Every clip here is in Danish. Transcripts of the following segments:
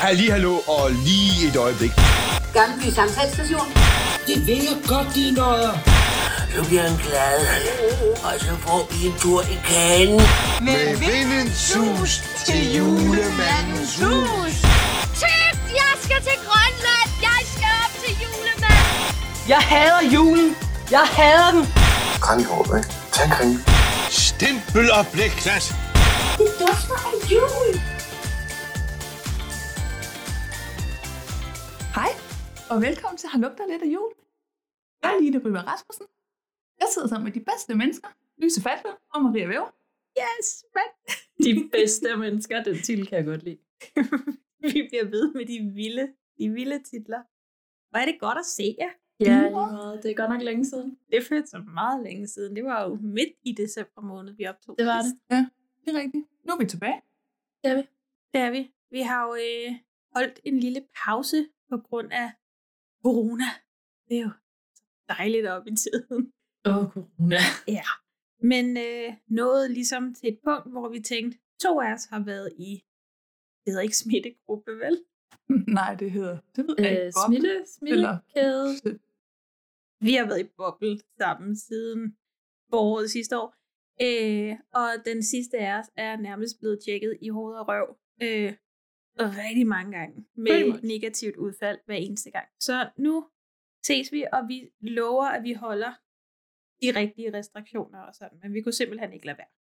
Halli, hallo og lige et øjeblik. Gammelby Samtalsstation. Det vil jeg godt, de nøjer. Så bliver han glad, og så får vi en tur i kagen. Med vindens sus til julemandens hus. Tøft, jeg skal til Grønland. Jeg skal op til julemanden. Jeg hader julen. Jeg hader den. Kranjehåb, ikke? Tag en. Stempel og blikklat. Det dufter af jul. Og velkommen til Har lugter lidt af jul. Jeg er Line Ryber Rasmussen. Jeg sidder sammen med de bedste mennesker, Lyse Fatve og Maria Væver. Yes, men De bedste mennesker, den titel kan jeg godt lide. vi bliver ved med de vilde, de vilde titler. Hvor er det godt at se jer. Ja, lige meget. Det er godt nok længe siden. Det føltes så meget længe siden. Det var jo midt i december måned, vi optog. Det var det. Det er rigtigt. Nu er vi tilbage. Det er vi. Det er vi. Vi har jo øh, holdt en lille pause på grund af corona. Det er jo dejligt op i tiden. Åh, oh, corona. Ja. Men øh, nåede ligesom til et punkt, hvor vi tænkte, to af os har været i, det hedder ikke smittegruppe, vel? Nej, det hedder... Det ved jeg Øh, ikke. Smitte, smittekæde. Vi har været i boble sammen siden foråret sidste år. Øh, og den sidste af os er nærmest blevet tjekket i hoved og røv øh, rigtig mange gange med negativt udfald hver eneste gang. Så nu ses vi, og vi lover, at vi holder de rigtige restriktioner og sådan. Men vi kunne simpelthen ikke lade være.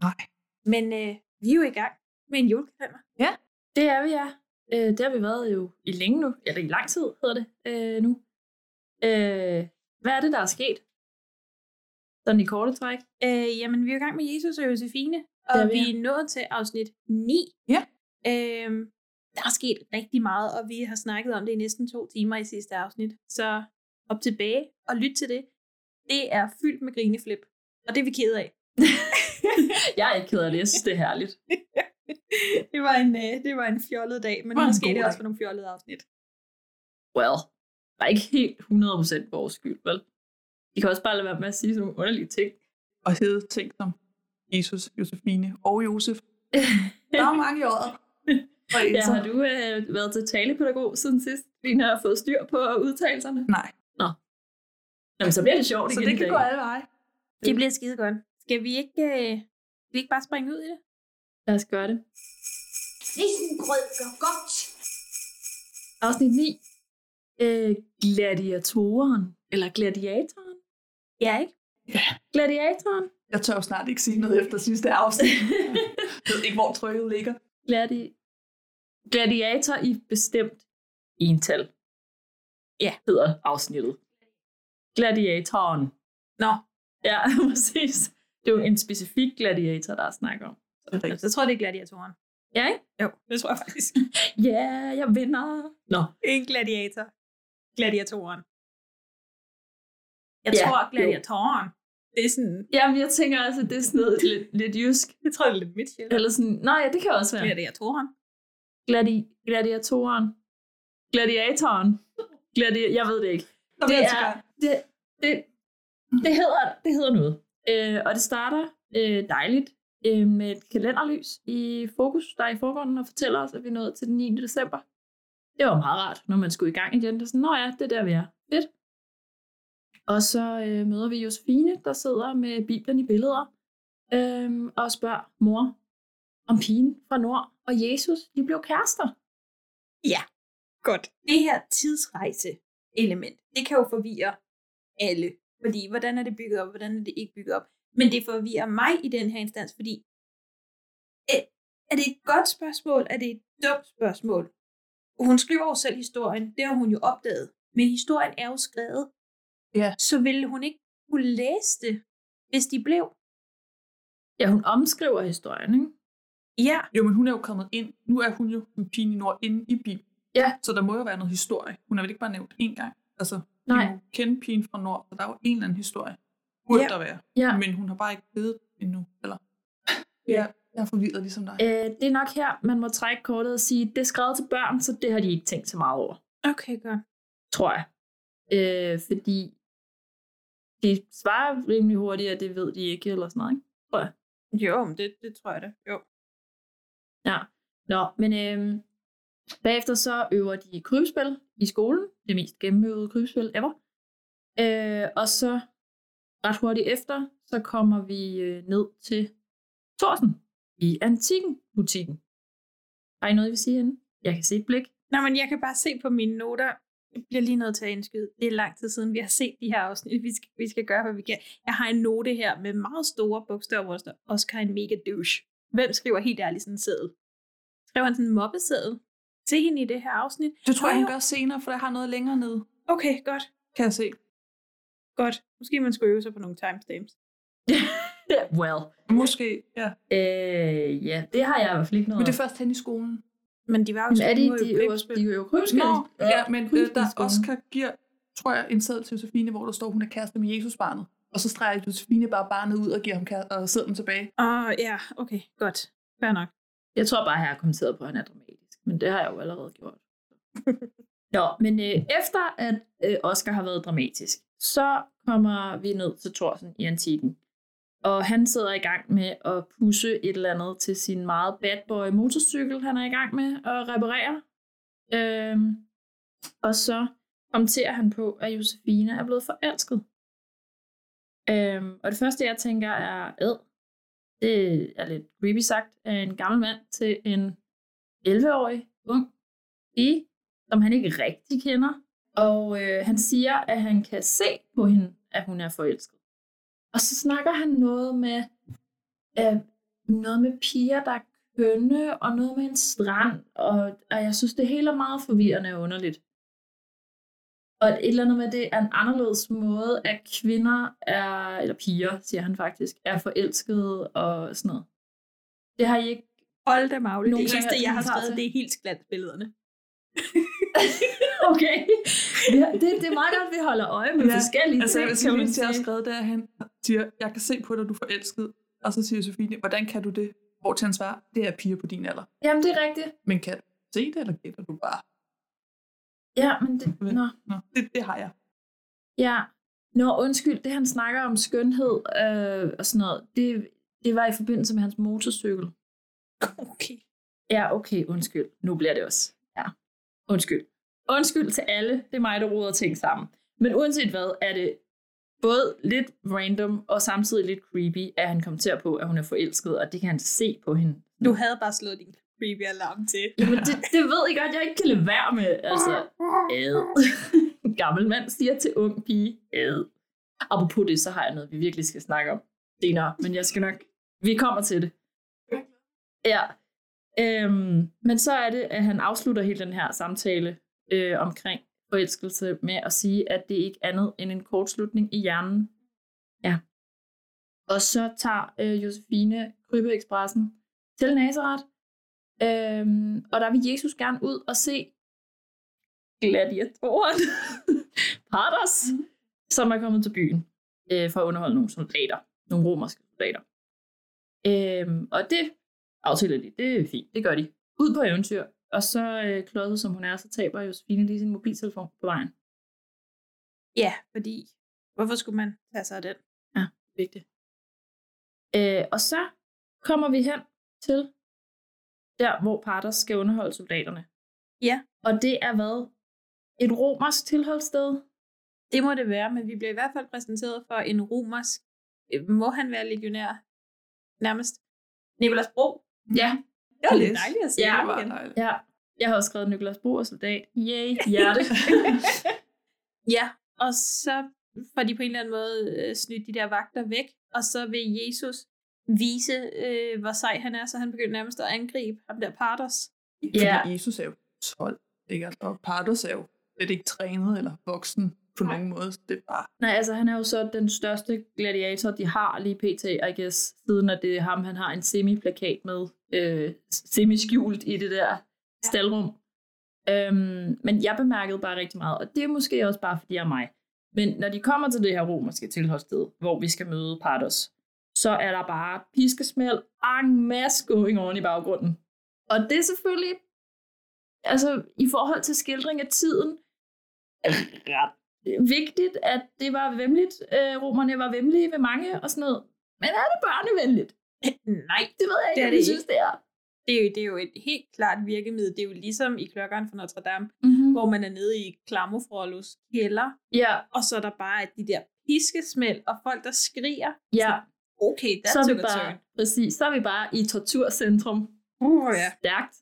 Nej. Men øh, vi er jo i gang med en julekalender. Det er vi, ja. Øh, det har vi været jo i længe nu. Eller i lang tid hedder det øh, nu. Øh, hvad er det, der er sket? Sådan i korte træk. Øh, jamen, vi er i gang med Jesus og Josefine, og er vi, vi ja. er nået til afsnit 9. Ja. Øhm, der er sket rigtig meget, og vi har snakket om det i næsten to timer i sidste afsnit. Så op tilbage og lyt til det. Det er fyldt med grineflip, og det er vi ked af. jeg er ikke ked af det. Jeg synes, det er herligt. det, var en, øh, det var en fjollet dag, men var måske det også var nogle fjollede afsnit. Well, der er ikke helt 100% vores skyld, vel? De kan også bare lade være med at sige sådan nogle underlige ting. Og hedde ting som Jesus, Josefine og Josef. Der er mange i året. Ja, har du øh, været til talepædagog siden sidst? Vi har fået styr på udtalelserne. Nej, Jamen, så bliver det sjovt så igen det i kan dag. gå alle veje. Det bliver skide godt. Skal vi ikke, øh, skal vi ikke bare springe ud i det? Lad os gøre det. Risengrød gør godt. Afsnit 9. Øh, gladiatoren. Eller gladiatoren. Ja, ikke? Gladiatoren. Jeg tør jo snart ikke sige noget efter sidste afsnit. Jeg ved ikke, hvor trykket ligger. Gladi gladiator i bestemt ental. Ja. Hedder afsnittet. Gladiatoren. Nå, Ja, præcis. Det er jo en specifik gladiator, der er snak om. så tror jeg, det er gladiatoren. Ja, ikke? Jo, det tror jeg faktisk. Ja, yeah, jeg vinder. Nå, En gladiator. Gladiatoren. Jeg Ja, tror, jo. Det er sådan, Jamen, jeg tænker altså, det er sådan noget lidt, lidt jysk. jeg tror, det er lidt midtjylland. Eller sådan, nej, ja, det kan også være. Gladiatoren. Gladi gladiatoren. Gladiatoren. Gladi jeg ved det ikke. Det er, det, det, det, hedder, det hedder noget. Øh, og det starter øh, dejligt øh, med et kalenderlys i fokus, der er i forgrunden og fortæller os, at vi er nået til den 9. december. Det var meget rart, når man skulle i gang igen. Det er sådan, nå ja, det er der, vi er. Fedt. Og så øh, møder vi Josefine, der sidder med Bibelen i billeder, øh, og spørger mor om pigen fra Nord og Jesus, de blev kærester. Ja, godt. Det her tidsrejse-element, det kan jo forvirre alle. Fordi, hvordan er det bygget op, hvordan er det ikke bygget op? Men det forvirrer mig i den her instans, fordi er det et godt spørgsmål? Er det et dumt spørgsmål? Hun skriver jo selv historien, det har hun jo opdaget. Men historien er jo skrevet. Ja. Så ville hun ikke kunne læse det, hvis de blev. Ja, hun omskriver historien, ikke? Ja, Jo, men hun er jo kommet ind. Nu er hun jo en pigen i Nord inde i Bibelen. Ja. Så der må jo være noget historie. Hun er vel ikke bare nævnt én gang. Altså, Nej. vi må kende pigen fra Nord, så der er jo en eller anden historie. Burde Ja. der være. Ja. Men hun har bare ikke givet endnu. Eller? Ja, jeg er forvirret ligesom dig. Øh, det er nok her, man må trække kortet og sige, det er skrevet til børn, så det har de ikke tænkt så meget over, okay, godt. tror jeg. Øh, fordi de svarer rimelig hurtigt, at det ved de ikke, eller sådan noget, ikke? Tror jeg. Jo, men det, det tror jeg da. Jo. Ja. Nå, men øhm, Bagefter så øver de krybspil i skolen. Det mest gennemøvede krybspil ever. Øh, og så ret hurtigt efter, så kommer vi øh, ned til Thorsen i antikken butikken. Har I noget, I vil sige henne? Jeg kan se et blik. Nå, men jeg kan bare se på mine noter. Jeg bliver lige nødt til at indskyde. Det er lang tid siden, vi har set de her afsnit. Vi skal, vi skal gøre, hvad vi kan. Jeg har en note her med meget store bogstaver, hvor der står, Oscar en mega douche. Hvem skriver helt ærligt sådan en seddel? Skriver han sådan en mobbeseddel til hende i det her afsnit? Det tror jeg, han gør senere, for jeg har noget længere nede. Okay, godt. Kan jeg se. Godt. Måske man skulle øve sig på nogle timestamps. well. Måske, ja. Øh, ja, det har jeg i hvert fald ikke noget Men det er først hen i skolen. Men de var jo Men er de, skolen, de, jo de øver krybspil? Nå, ja, men øh, der. Oscar giver, tror jeg, en seddel til Josefine, hvor der står, hun er kæreste med Jesusbarnet. Og så streger Josefine bare barnet ud og giver ham kæreste, og sedlen tilbage. Åh, oh, ja, okay, godt. Fair nok. Jeg tror bare, jeg har kommenteret på, at han er dramatisk. Men det har jeg jo allerede gjort. Nå, men øh, efter at øh, Oscar har været dramatisk, så kommer vi ned til Thorsen i antikken. Og han sidder i gang med at pusse et eller andet til sin meget bad boy motorcykel, han er i gang med at reparere. Øhm, og så kommenterer han på, at Josefine er blevet forelsket. Øhm, og det første, jeg tænker, er, ad, det er lidt creepy sagt, af en gammel mand til en 11-årig ung pige, som han ikke rigtig kender. Og øh, han siger, at han kan se på hende, at hun er forelsket. Og så snakker han noget med, øh, noget med piger, der er kønne, og noget med en strand. Og, og jeg synes, det hele er meget forvirrende og underligt. Og et eller andet med det er en anderledes måde, at kvinder er, eller piger, siger han faktisk, er forelskede og sådan noget. Det har I ikke Hold da magle. Det eneste, jeg har har- skrevet, det er helt glansbillederne. Okay. Ja, det, det er meget godt, at vi holder øje med ja, forskellige altså, ting, jeg kan man vil sige, har sige. skrevet der, han siger, jeg kan se på dig, du er forelsket. Og så siger Josefine, hvordan kan du det? Hvor til han svarer, det er piger på din alder. Jamen, det er rigtigt. Men kan du se det, eller gætter du bare? Ja, men det... Nå. Nå, det, det har jeg. Ja. Nå, undskyld, det han snakker om skønhed øh, og sådan noget, det, det var i forbindelse med hans motorcykel. Okay. Ja, okay, undskyld. Nu bliver det også. Ja, undskyld. Undskyld til alle. Det er mig, der roder ting sammen. Men uanset hvad, er det både lidt random og samtidig lidt creepy, at han kommenterer på, at hun er forelsket, og det kan han se på hende. Du havde bare slået din creepy alarm til. Jamen, det, det ved I godt, jeg ikke kan lade være med. Altså, ad. En gammel mand siger til ung pige, ad. Apropos det, så har jeg noget, vi virkelig skal snakke om senere, men jeg skal nok, vi kommer til det. Ja. Øhm, men så er det, at han afslutter hele den her samtale øh, omkring forelskelse med at sige, at det ikke er andet end en kortslutning i hjernen. Ja. Og så tager øh, Josefine Krybeekspressen til Nazareth, øhm, og der vil Jesus gerne ud og se gladiatoren Pardos, som er kommet til byen øh, for at underholde nogle soldater, nogle romerske soldater. Øhm, og det aftaler de, det er fint, det gør de. Ud på eventyr, og så øh, klodset som hun er, så taber Josefine lige sin mobiltelefon på vejen. Ja, fordi hvorfor skulle man tage sig af den? Ja, vigtigt. Øh, og så kommer vi hen til der, hvor Pardos skal underholde soldaterne. Ja. Og det er hvad? Et romersk tilholdssted? Det må det være, men vi bliver i hvert fald præsenteret for en romersk, øh, må han være legionær? Nærmest. Nicolas Bro. Ja. Det var lidt dejligt at se Ja, igen. dejligt. Ja, jeg har også skrevet Niklas Bro og soldat. Yay, hjerte. ja, og så får de på en eller anden måde øh, snydt de der vagter væk, og så vil Jesus vise, øh, hvor sej han er, så han begynder nærmest at angribe ham der Pardos. Fordi Ja. Jesus er jo 12, ikke? Altså, Og Pardos er jo slet ikke trænet eller voksen på nogen måde. Det er bare... Nej, altså han er jo så den største gladiator, de har lige pt, I guess, siden at det er ham, han har en semi-plakat med, øh, semi-skjult i det der staldrum. Øhm, men jeg bemærkede bare rigtig meget, og det er måske også bare, fordi jeg er mig. Men når de kommer til det her romerske tilholdssted, hvor vi skal møde Pardos, så er der bare piskesmæld en masse going on i baggrunden. Og det er selvfølgelig, altså i forhold til skildring af tiden, ret vigtigt, at det var vemmeligt. Øh, romerne var vemmelige ved mange og sådan noget. Men er det børnevenligt? Nej, Det ved jeg ikke, Det er det jeg synes, det er. Det er, jo, det er jo et helt klart virkemiddel. Det er jo ligesom i klokkeren fra Notre Dame, Mm-hmm. hvor man er nede i Klamofrollos kælder, Ja, og så er der bare de der piskesmæld og folk, der skriger. ja. Okay, that's Så er vi bare, turn. præcis, så er vi bare i torturcentrum. Uh, ja. Stærkt.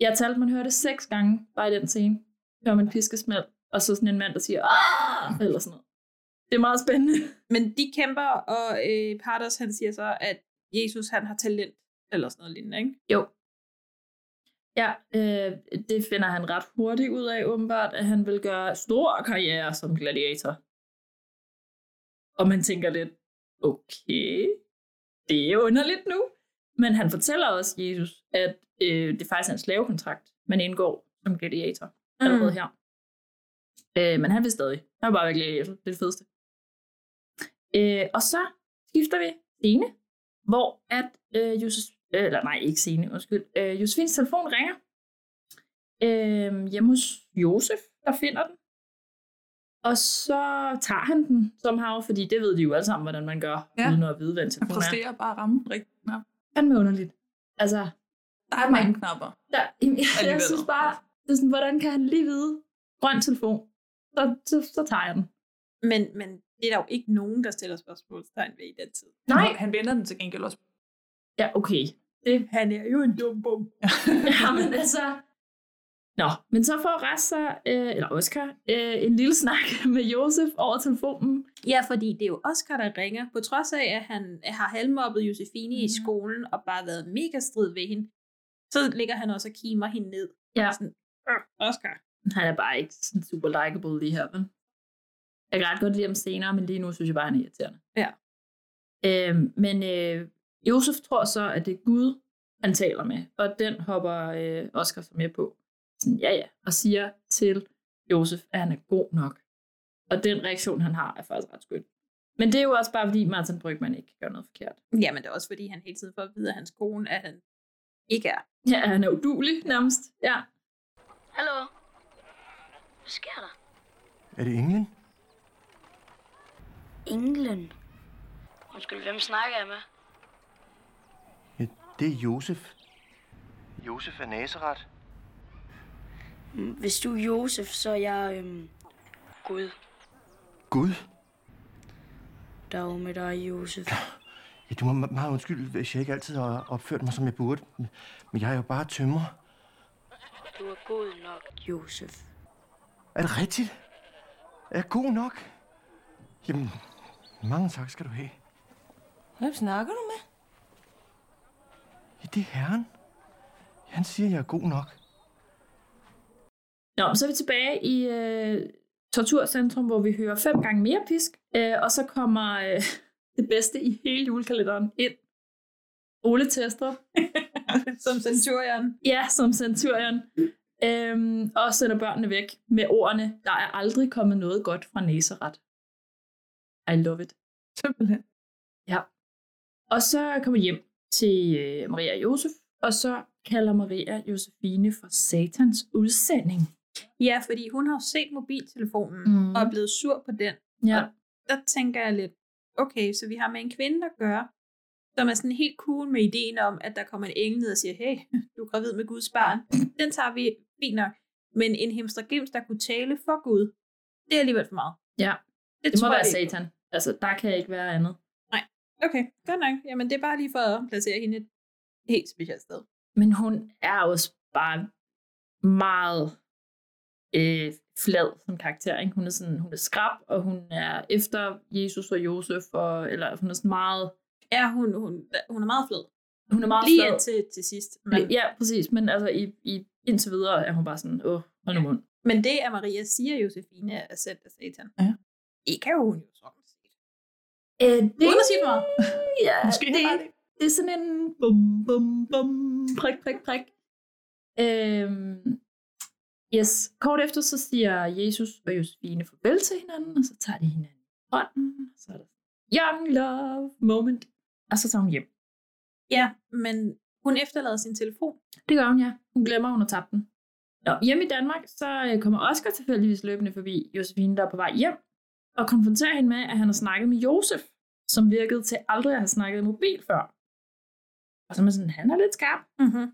Jeg talte, man hører det seks gange, bare i den scene. Hører man piskesmæld, og så sådan en mand, der siger, ah, eller sådan noget. Det er meget spændende. Men de kæmper, og øh, Pardos han siger så, at Jesus han har talent, eller sådan noget lignende, ikke? Jo. Ja, øh, det finder han ret hurtigt ud af, åbenbart, at han vil gøre stor karriere som gladiator. Og man tænker lidt, okay, det er underligt nu. Men han fortæller også, Jesus, at øh, det faktisk er en slavekontrakt, man indgår som gladiator allerede her. Øh, men han vil stadig. Han vil bare være gladiator. Det er det fedeste. Øh, og så skifter vi scene, hvor at øh, Josef, øh, eller nej, ikke scene, undskyld, øh, Josefins telefon ringer øh, hjemme hos Josef, der finder den. Og så tager han den somehow, fordi det ved de jo alle sammen, hvordan man gør, Ja. uden at vide, hvad en Han telefon er. præsterer bare at ramme rigtigt. Ja. Fandme underligt. Altså, Der er mange knapper. der, jeg, jeg Alligevel. synes bare, det er sådan, hvordan kan han lige vide, grøn telefon, så, så, så tager jeg den. Men, men det er der jo ikke nogen, der stiller spørgsmålstegn ved i den tid. Nej. Han, vender den til gengæld også. Ja, okay. Det, Han er jo en dum bum. ja, men altså... Nå, men så får Rassa, øh, eller Oscar, øh, en lille snak med Josef over telefonen. Ja, fordi det er jo Oscar, der ringer, på trods af, at han har halvmobbet Josefine i skolen og bare været mega strid ved hende. Så ligger han også og kimer hende ned. Ja. Sådan, "Øh, Oscar. Han er bare ikke sådan super likeable lige her, vel? Jeg kan ret godt lide ham senere, men lige nu synes jeg bare, han er irriterende. Ja. Øhm, men øh, Josef tror så, at det er Gud, han taler med, og den hopper øh, Oscar så med på. Sådan, ja ja, og siger til Josef, at han er god nok. Og den reaktion, han har, er faktisk ret skøn. Men det er jo også bare, fordi Martin Brygman ikke gør noget forkert. Ja, men det er også fordi, han hele tiden får at vide af hans kone, at han ikke er. Ja, han er udulig nærmest. Ja. Hallo? Hvad sker der? Er det englen? Englen. Undskyld, hvem snakker jeg med? Ja, det er Josef. Josef af Nazareth. Hvis du er Josef, så er jeg øhm, Gud. Gud. Der er jo med dig, Josef. Ja, du må meget undskylde, hvis jeg ikke altid har opført mig, som jeg burde. Men jeg er jo bare tømrer. Du er god nok, Josef. Er det rigtigt? Er jeg god nok? Jamen, mange tak skal du have. Hvem snakker du med? Ja, det er herren. Han siger, jeg er god nok. Nå, så er vi tilbage i øh, Torturcentrum, hvor vi hører fem gange mere pisk, øh, og så kommer øh, det bedste i hele julekalenderen ind. Ole Tester. Som centurion. Ja, som centurion. Øhm, og sender børnene væk med ordene, der er aldrig kommet noget godt fra Nazareth. I love it. Simpelthen. Ja. Og så kommer hjem til øh, Maria og Josef, og så kalder Maria Josefine for satans udsending. Ja, fordi hun har jo set mobiltelefonen mm. og er blevet sur på den. Ja. Og der tænker jeg lidt, okay, så vi har med en kvinde at gøre, som er sådan helt cool med ideen om, at der kommer en engel ned og siger, hey, du er gravid med Guds barn. Den tager vi fint nok. Men en hemstergims, der kunne tale for Gud, det er alligevel for meget. Ja, det, det må være jeg satan. Altså, der kan ikke være andet. Okay, godt nok. Jamen, det er bare lige for at placere hende et helt specielt sted. Men hun er også bare meget øh, flad som karakter. Ikke? Hun er sådan, hun er skrab, og hun er efter Jesus og Josef, og, eller hun er sådan meget, Ja, hun, hun, hun er meget flad. hun er meget Lige flad. indtil til sidst. Men, Ja, præcis. Men altså, i, i, indtil videre er hun bare sådan, åh, hold nu mund. men det, at Maria siger, Josefine er sendt af satan, Ja. det kan jo hun jo sådan set. Øh, det, Uden at sige for. Ja, Måske det, det. det er sådan en bum, bum, bum, prik, prik, prik. Øhm, yes, kort efter så siger Jesus og Josefine farvel til hinanden, og så tager de hinanden i hånden, og så er der young love moment, og så tager hun hjem. Ja, men hun efterlader sin telefon. Det gør hun, ja. Hun glemmer, hun har tabt den. Nå, hjemme i Danmark, så øh, kommer Oscar tilfældigvis løbende forbi Josefine, der er på vej hjem, og konfronterer hende med, at han har snakket med Josef, som virkede til aldrig at have snakket i mobil før. Og så er man sådan, han er lidt skarp. Mm-hmm.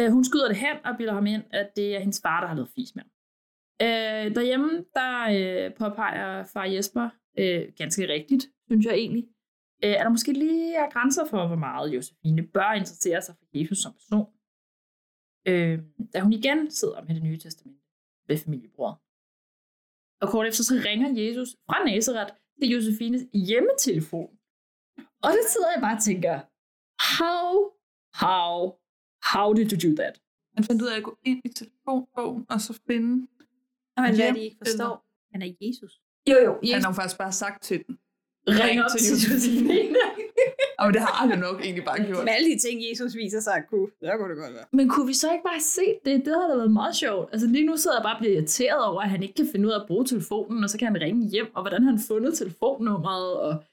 Øh, hun skyder det hen og bilder ham ind, at det er hendes far, der har lavet fis med ham. Øh, derhjemme, der øh, påpeger far Jesper, øh, ganske rigtigt, synes jeg egentlig, er der måske lige er grænser for, hvor meget Josefine bør interessere sig for Jesus som person. Øh, da hun igen sidder med det nye testament ved familiebror. Og kort efter så ringer Jesus fra Nazareth til Josefines hjemmetelefon. Og det sidder jeg bare og tænker, how, how, how did you do that? Han fandt ud af at gå ind i telefonbogen, og så finde... Og men hvad hjem de ikke forstår, han er Jesus. Jo, jo. Han har jo faktisk bare sagt til den. Ring op til Josefine. Og det har han nok egentlig bare gjort. Med alle de ting, Jesus viser sig at kunne, så kunne det godt være. Men kunne vi så ikke bare se det? Det havde da været meget sjovt. Altså lige nu sidder jeg bare og bliver irriteret over, at han ikke kan finde ud af at bruge telefonen, og så kan han ringe hjem, og hvordan han fundet telefonnummeret, og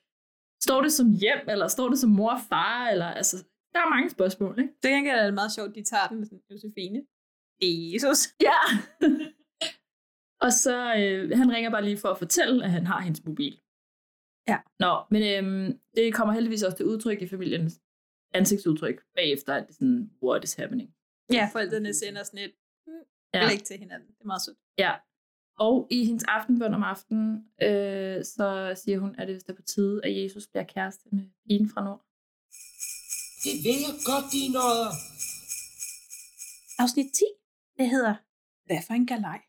står det som hjem, eller står det som mor og far, eller altså, der er mange spørgsmål, ikke? Det gengæld er det meget sjovt, de tager den med sådan, Josefine. Det er Jesus. Ja! og så, øh, han ringer bare lige for at fortælle, at han har hendes mobil. Ja. Nå, men øhm, det kommer heldigvis også til udtryk i familiens ansigtsudtryk bagefter, at det er sådan, what is happening? Ja, forældrene sender sådan et Ja. ja. blik til hinanden. Det er meget sødt. Ja. Og i hendes aftenbøn om aftenen, øh, så siger hun, at det er på tide, at Jesus bliver kæreste med pigen fra Nord. Det ved jeg godt, dine øjne. Afsnit 10, det hedder Hvad for en galej?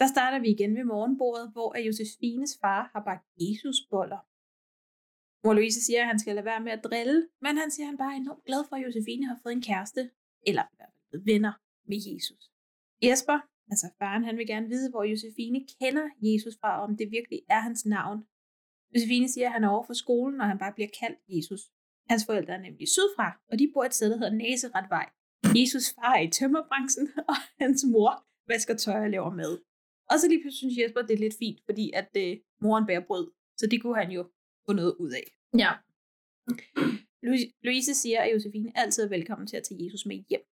Der starter vi igen ved morgenbordet, hvor at Josefines far har bagt Jesusboller. Mor Louise siger, at han skal lade være med at drille, men han siger, at han bare er enormt glad for, at Josefine har fået en kæreste, eller i hvert fald venner med Jesus. Jesper, altså faren, han vil gerne vide, hvor Josefine kender Jesus fra, og om det virkelig er hans navn. Josefine siger, at han er over for skolen, og han bare bliver kaldt Jesus. Hans forældre er nemlig sydfra, og de bor et sted, der hedder Næseretvej. Jesus far er i tømmerbranchen, og hans mor vasker tøj og laver mad. Og så lige pludselig synes Jesper, det er lidt fint, fordi at øh, moren bærer brød. Så det kunne han jo få noget ud af. Ja. Louise, siger, at Josefine altid er velkommen til at tage Jesus med hjem.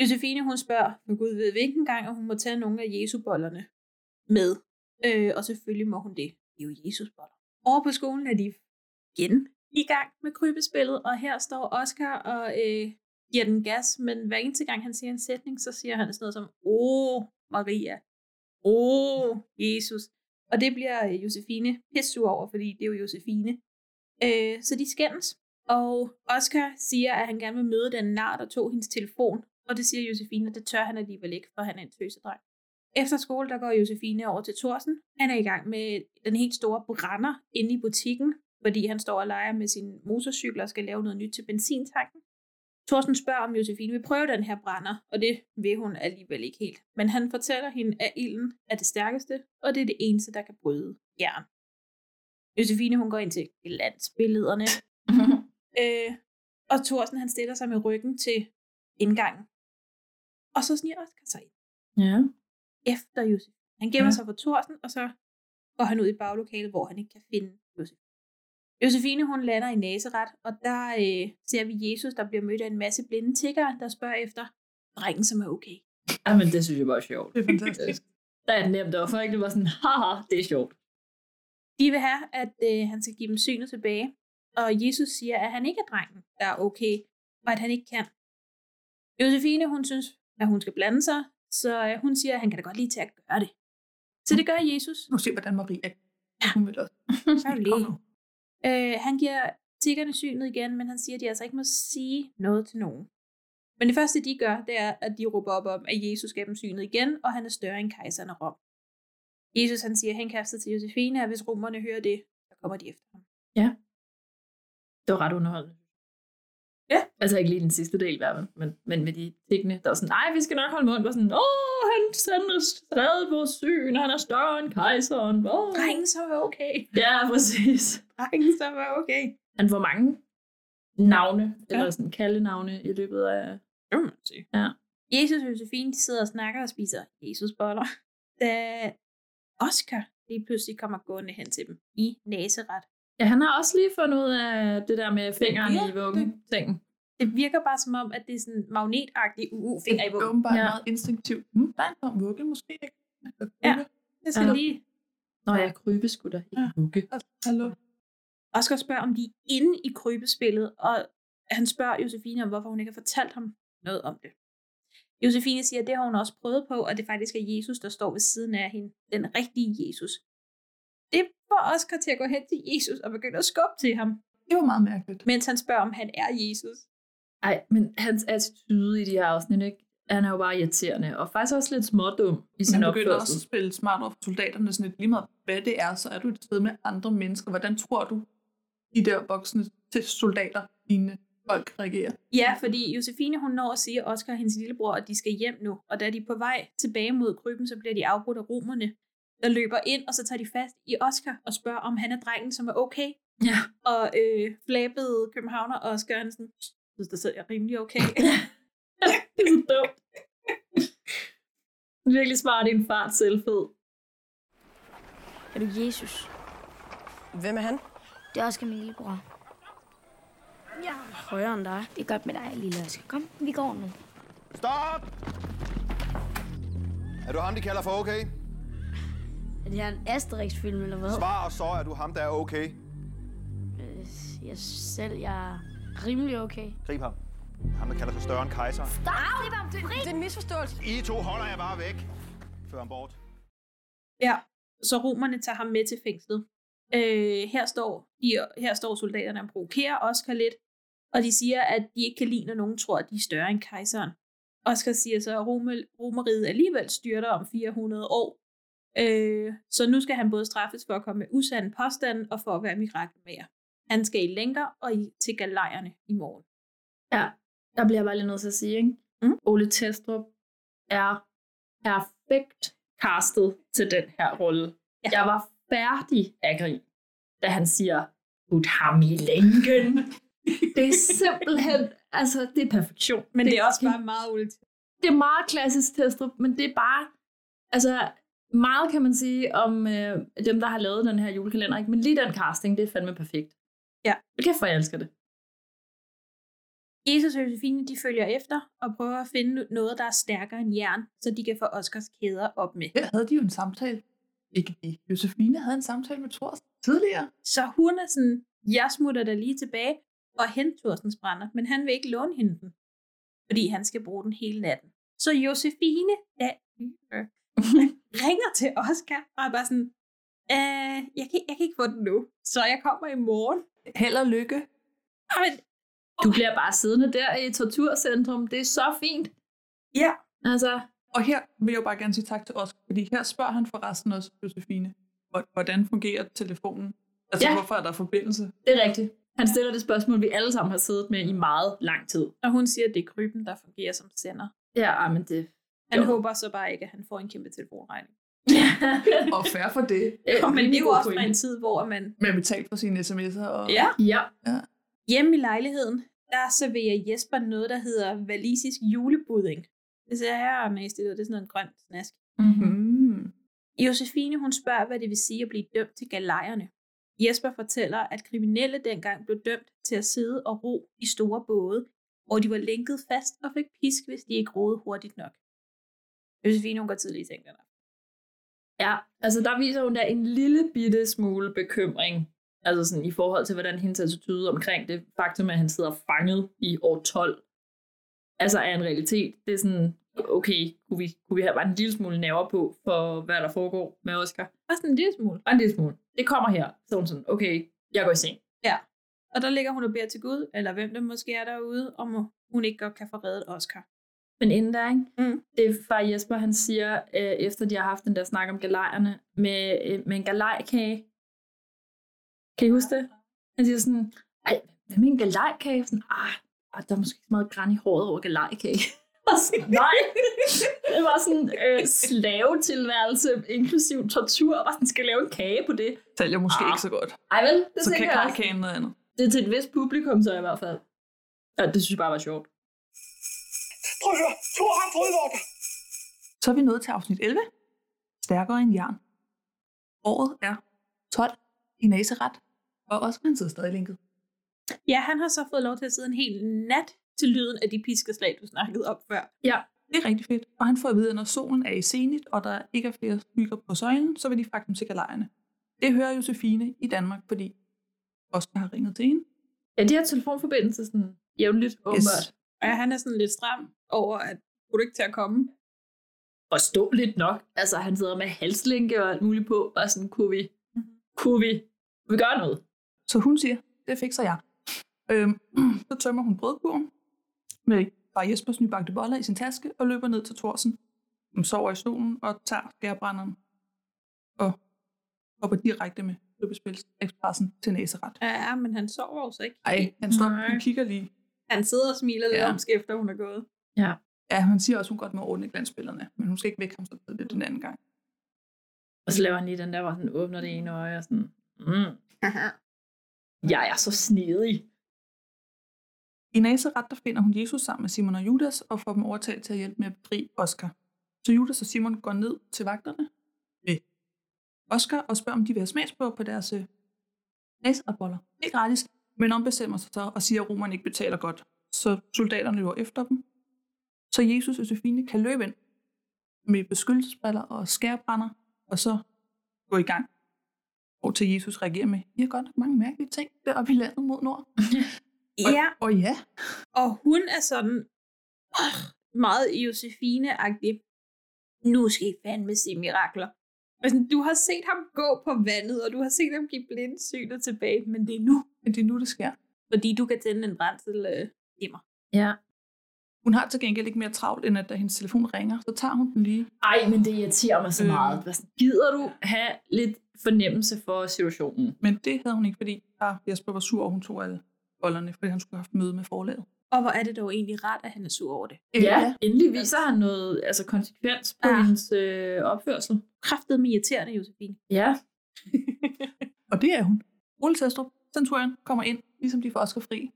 Josefine, hun spørger, for Gud ved hvilken gang, at hun må tage nogle af Jesubollerne med. Øh, og selvfølgelig må hun det. Det er jo Jesusboller. Over på skolen er de igen i gang med krybespillet, og her står Oscar og øh, giver den gas, men hver eneste gang han siger en sætning, så siger han sådan noget som, Åh, Maria. Åh, Jesus. Og det bliver øh, Josefine pissur over, fordi det er jo Josefine. Øh, så de skændes, og Oscar siger, at han gerne vil møde den nar, der tog hendes telefon, og det siger Josefine, at det tør han alligevel ikke, for han er en tøsedreng. Efter skole, der går Josefine over til Thorsen. Han er i gang med den helt store brænder inde i butikken, fordi han står og leger med sin motorcykel og skal lave noget nyt til benzintanken. Thorsten spørger, om Josefine vil prøve den her brænder, og det vil hun alligevel ikke helt. Men han fortæller hende, at ilden er det stærkeste, og det er det eneste, der kan bryde jern. Josefine, hun går ind til glansbillederne. øh, og Thorsten, han stiller sig med ryggen til indgangen. Og så sniger Oscar sig ind Ja. efter Josef. Han gemmer Ja. sig for Thorsten, og så går han ud i baglokalet, hvor han ikke kan finde. Josefine, hun lander i Nazareth, og der øh, ser vi Jesus, der bliver mødt af en masse blinde tiggere, der spørger efter drengen, som er okay. Jamen, det synes jeg bare er sjovt. Det er fantastisk. Der er et nemt offer, ikke? Det var sådan, haha, det er sjovt. De vil have, at øh, han skal give dem synet tilbage, og Jesus siger, at han ikke er drengen, der er okay, og at han ikke kan. Josefine, hun synes, at hun skal blande sig, så øh, hun siger, at han kan da godt lide til at gøre det. Så det gør Jesus. Nu se, hvordan Maria... Ja. Hun vil også. Så er det lige. Øh, han giver tiggerne synet igen, men han siger, at de altså ikke må sige noget til nogen. Men det første, de gør, det er, at de råber op om, at Jesus gav dem synet igen, og han er større end kejseren af Rom. Jesus han siger henkastet til Josefine, at hvis romerne hører det, så kommer de efter ham. Ja. Det var ret underholdende. Ja. Altså ikke lige den sidste del i hvert fald, men, men med de tingene, der var sådan, nej, vi skal nok holde mund, var sådan, åh, han sender stadig på syn, han er større end kejseren. Åh. Drengen, så er okay. Ja, præcis. Drengen, så er okay. Han får mange navne, ja. eller sådan kaldenavne i løbet af... Det må man sige. Ja. Jesus og Josefine, de sidder og snakker og spiser Jesusboller. Da Oscar lige pludselig kommer gående hen til dem i Nazareth. Ja, han har også lige fundet ud af det der med fingeren Ja, i vuggen ting. Det virker bare som om, at det er sådan magnetagtigt UU-finger i Det er vuggen. Ja. ja. meget instinktivt. Hmm, der er en vugge, måske ikke. Ja. Det skal Ja. lige Nå, jeg krybeskutter i Ja. vugge. Hallo. Oscar spørger, om de er inde i krybespillet, og han spørger Josefine om, hvorfor hun ikke har fortalt ham noget om det. Josefine siger, at det har hun også prøvet på, og det faktisk er Jesus, der står ved siden af hende. Den rigtige Jesus. Det får Oscar til at gå hen til Jesus og begynde at skubbe til ham. Det var meget mærkeligt. Mens han spørger, om han er Jesus. Ej, men hans attitude i de her afsnit, ikke? han er jo bare irriterende, og faktisk også lidt smådum i Men sin han begynder også opførsel. at spille smart over for soldaterne, sådan lidt lige meget hvad det er, så er du et sted med andre mennesker. Hvordan tror du, de der voksne til soldater, dine folk reagerer? Ja, fordi Josefine hun når at sige at Oscar og hendes lillebror, at de skal hjem nu. Og da de er på vej tilbage mod krybben, så bliver de afbrudt af romerne, der løber ind, og så tager de fast i Oscar og spørger, om han er drengen, som er okay. Ja. Og øh, flabede københavner Oscar, han sådan, synes, det er rimelig okay. det er så dumt. Virkelig smart i en fart selvfed. Er du Jesus? Hvem er han? Det er Oscar, min lillebror. Jeg er højere end dig. Det er godt med dig, lille Oscar. Kom, vi går nu. Stop! Er du ham, de kalder for okay? Er det her en Asterix-film, eller hvad? Svar og så, er du ham, der er okay. Øh, Jeg selv, jeg er rimelig okay. Grib ham. Ham, der kalder sig større end kejser. Stop! Slip ham fri! Det er en misforståelse. I to holder jeg bare væk. Før ham bort. Ja, så romerne tager ham med til fængslet. Øh, her, står de, her står soldaterne og provokerer Oscar lidt, og de siger, at de ikke kan lide, når nogen tror, at de er større end kejseren. Oscar siger så, at Rome, romeriet alligevel styrter om 400 år. Øh, så nu skal han både straffes for at komme med usande påstande og for at være mirakelmager. Han skal i lænker og i, til galejerne i morgen. Ja, der bliver jeg bare lige nødt til at sige, ikke? Mm. Ole Testrup er perfekt castet til den her rolle. Ja. Jeg var færdig af grin, da han siger, put ham i lænken. det er simpelthen, altså, det er perfektion. Men det er også bare meget Ole Det er meget klassisk Testrup, men det er bare, altså, meget kan man sige om øh, dem, der har lavet den her julekalender, ikke? men lige den casting, det er fandme perfekt. Ja. Kæft, for jeg elsker det. Jesus og Josefine, de følger efter og prøver at finde noget, der er stærkere end jern, så de kan få Oscars kæder op med. Her havde de jo en samtale. Ikke de. Josefine havde en samtale med Thorsten tidligere. Så hun er sådan, jeg smutter der lige tilbage og henter Thorstens brænder, men han vil ikke låne hende den, fordi han skal bruge den hele natten. Så Josefine ja, ringer til Oscar og er bare sådan, øh, jeg, kan, jeg kan ikke få den nu, så jeg kommer i morgen. Held og lykke. Men, Du bliver bare siddende der i torturcentrum. Det er så fint. Ja. Altså, Og her vil jeg jo bare gerne sige tak til Oscar, fordi her spørger han forresten også Josefine, hvor- hvordan fungerer telefonen? Altså, Ja. hvorfor er der forbindelse? det er rigtigt. Han stiller det spørgsmål, vi alle sammen har siddet med i meget lang tid. og hun siger, at det er kryben, der fungerer som sender. Ja, ej, men det... Han Jo. håber så bare ikke, at han får en kæmpe telefonregning. Og færre for det. Og men det er jo også fra en tid, hvor man... Med at betale for sine sms'er. Og... Ja. Ja. Hjemme i lejligheden, der serverer Jesper noget, der hedder valisisk julebudding. Det ser her ud. Det er sådan noget grønt snask. Mm. Josefine, hun spørger, hvad det vil sige at blive dømt til galejerne. Jesper fortæller, at kriminelle dengang blev dømt til at sidde og ro i store både, hvor de var lænket fast og fik pisk, hvis de ikke roede hurtigt nok. Josefine, hun går tidligt i seng den. Ja, altså der viser hun da en lille bitte smule bekymring. Altså sådan i forhold til, hvordan hendes attitude omkring det faktum, at han sidder fanget i år 12, altså er en realitet. Det er sådan, okay, kunne vi, kunne vi have bare en lille smule nerver på, for hvad der foregår med Oscar? Bare sådan en lille smule. Bare en lille smule. Det kommer her. Så hun sådan, okay, jeg går i seng. Ja. Og der ligger hun og beder til Gud, eller hvem det måske er derude, om hun ikke godt kan få reddet Oscar. Men inden der, ikke? Mm. det er far Jesper, han siger, øh, efter de har haft den der snak om galejerne, med, øh, med en galejkage. Kan I huske det? Han siger sådan, ej, hvad med en galejkage? Sådan, ah, ah, der er måske ikke så meget græn i håret over galejkage. Sådan, Nej, det var sådan øh, slavetilværelse, inklusiv tortur, og sådan, skal lave en kage på det. Sælger måske Ah. ikke så godt. Ej vel, det så kan jeg også. kajkagen noget andet. Det er til et vist publikum så i hvert fald. Ja, det synes jeg bare var sjovt. Prøv at høre. To ham fodvorter. Så er vi nået til afsnit 11. Stærkere end jern. Året er 12 i naseret, og han sidder stadig linket. Ja, han har så fået lov til at sidde en hel nat til lyden af de piskeslag, du snakkede om før. Ja. Det er rigtig fedt, og han får at vide, at når solen er i zenit, og der ikke er flere skygger på søjlen, så vil de faktisk sikre lejrene. Det hører Josefine i Danmark, fordi Oscar har ringet til hende. Ja, de har telefonforbindelse sådan jævnligt, åbenbart. Ja, han er sådan lidt stram over, at kunne du ikke til at komme? Forståeligt nok. Altså, han sidder med halslænke og alt muligt på, og sådan, kunne vi, kunne vi, kunne vi gøre noget? Så hun siger, det fikser jeg. Øhm, så tømmer hun brødkurven med bare Jespers nybagte boller i sin taske og løber ned til Thorsen. Hun sover i stolen og tager skærbrænderen og hopper direkte med løbespilsekspressen til næseret. Ja, men han sover også ikke. Ej, han står Nej. han kigger lige. Han sidder og smiler lidt Ja. omsk efter, hun er gået. Ja. Ja, han siger også, hun godt må ordne glansbillederne, men hun skal ikke vække ham så tidligt den anden gang. Og så laver han lige den der, hvor han åbner det ene øje og sådan, mm. jeg er så snedig. I Nazareth der finder hun Jesus sammen med Simon og Judas og får dem overtalt til at hjælpe med at bedrive Oscar. Så Judas og Simon går ned til vagterne ved Oscar og spørger, om de vil have smagsprøver på deres øh, Nazareth-boller. Ikke gratis, men ombestemmer sig så og siger, at romerne ikke betaler godt. Så soldaterne løber efter dem. Så Jesus og Josefine kan løbe ind med beskyttelsesbriller og skærbrænder, og så gå i gang. Og til Jesus reagerer med, I har godt nok mange mærkelige ting deroppe i landet mod nord. Ja. Og, og ja, Og hun er sådan øh, meget Josefine-agtig. Nu skal I fandme se mirakler. Og sådan, du har set ham gå på vandet, og du har set ham give blindsynet tilbage, men det er nu. Men det er nu, det sker. Fordi du kan tænde en brændsel øh, dimmer. Ja. Hun har til gengæld ikke mere travlt, end at da hendes telefon ringer, så tager hun den lige. Ej, men det irriterer mig så Øh. meget. Hvad sådan, Gider du have lidt fornemmelse for situationen? Men det havde hun ikke, fordi ah, Jesper var sur, og hun tog alle bollerne, fordi han skulle have haft møde med forlaget. Og hvor er det dog egentlig rart, at han er sur over det. Øh, Ja, endelig viser han noget altså konsekvens på Ja. hendes øh, opførsel. Kræftet med irriterende, Josefine. Ja. Og det er hun. Ole Testrup, centurion, kommer ind, ligesom de får Oscar fri.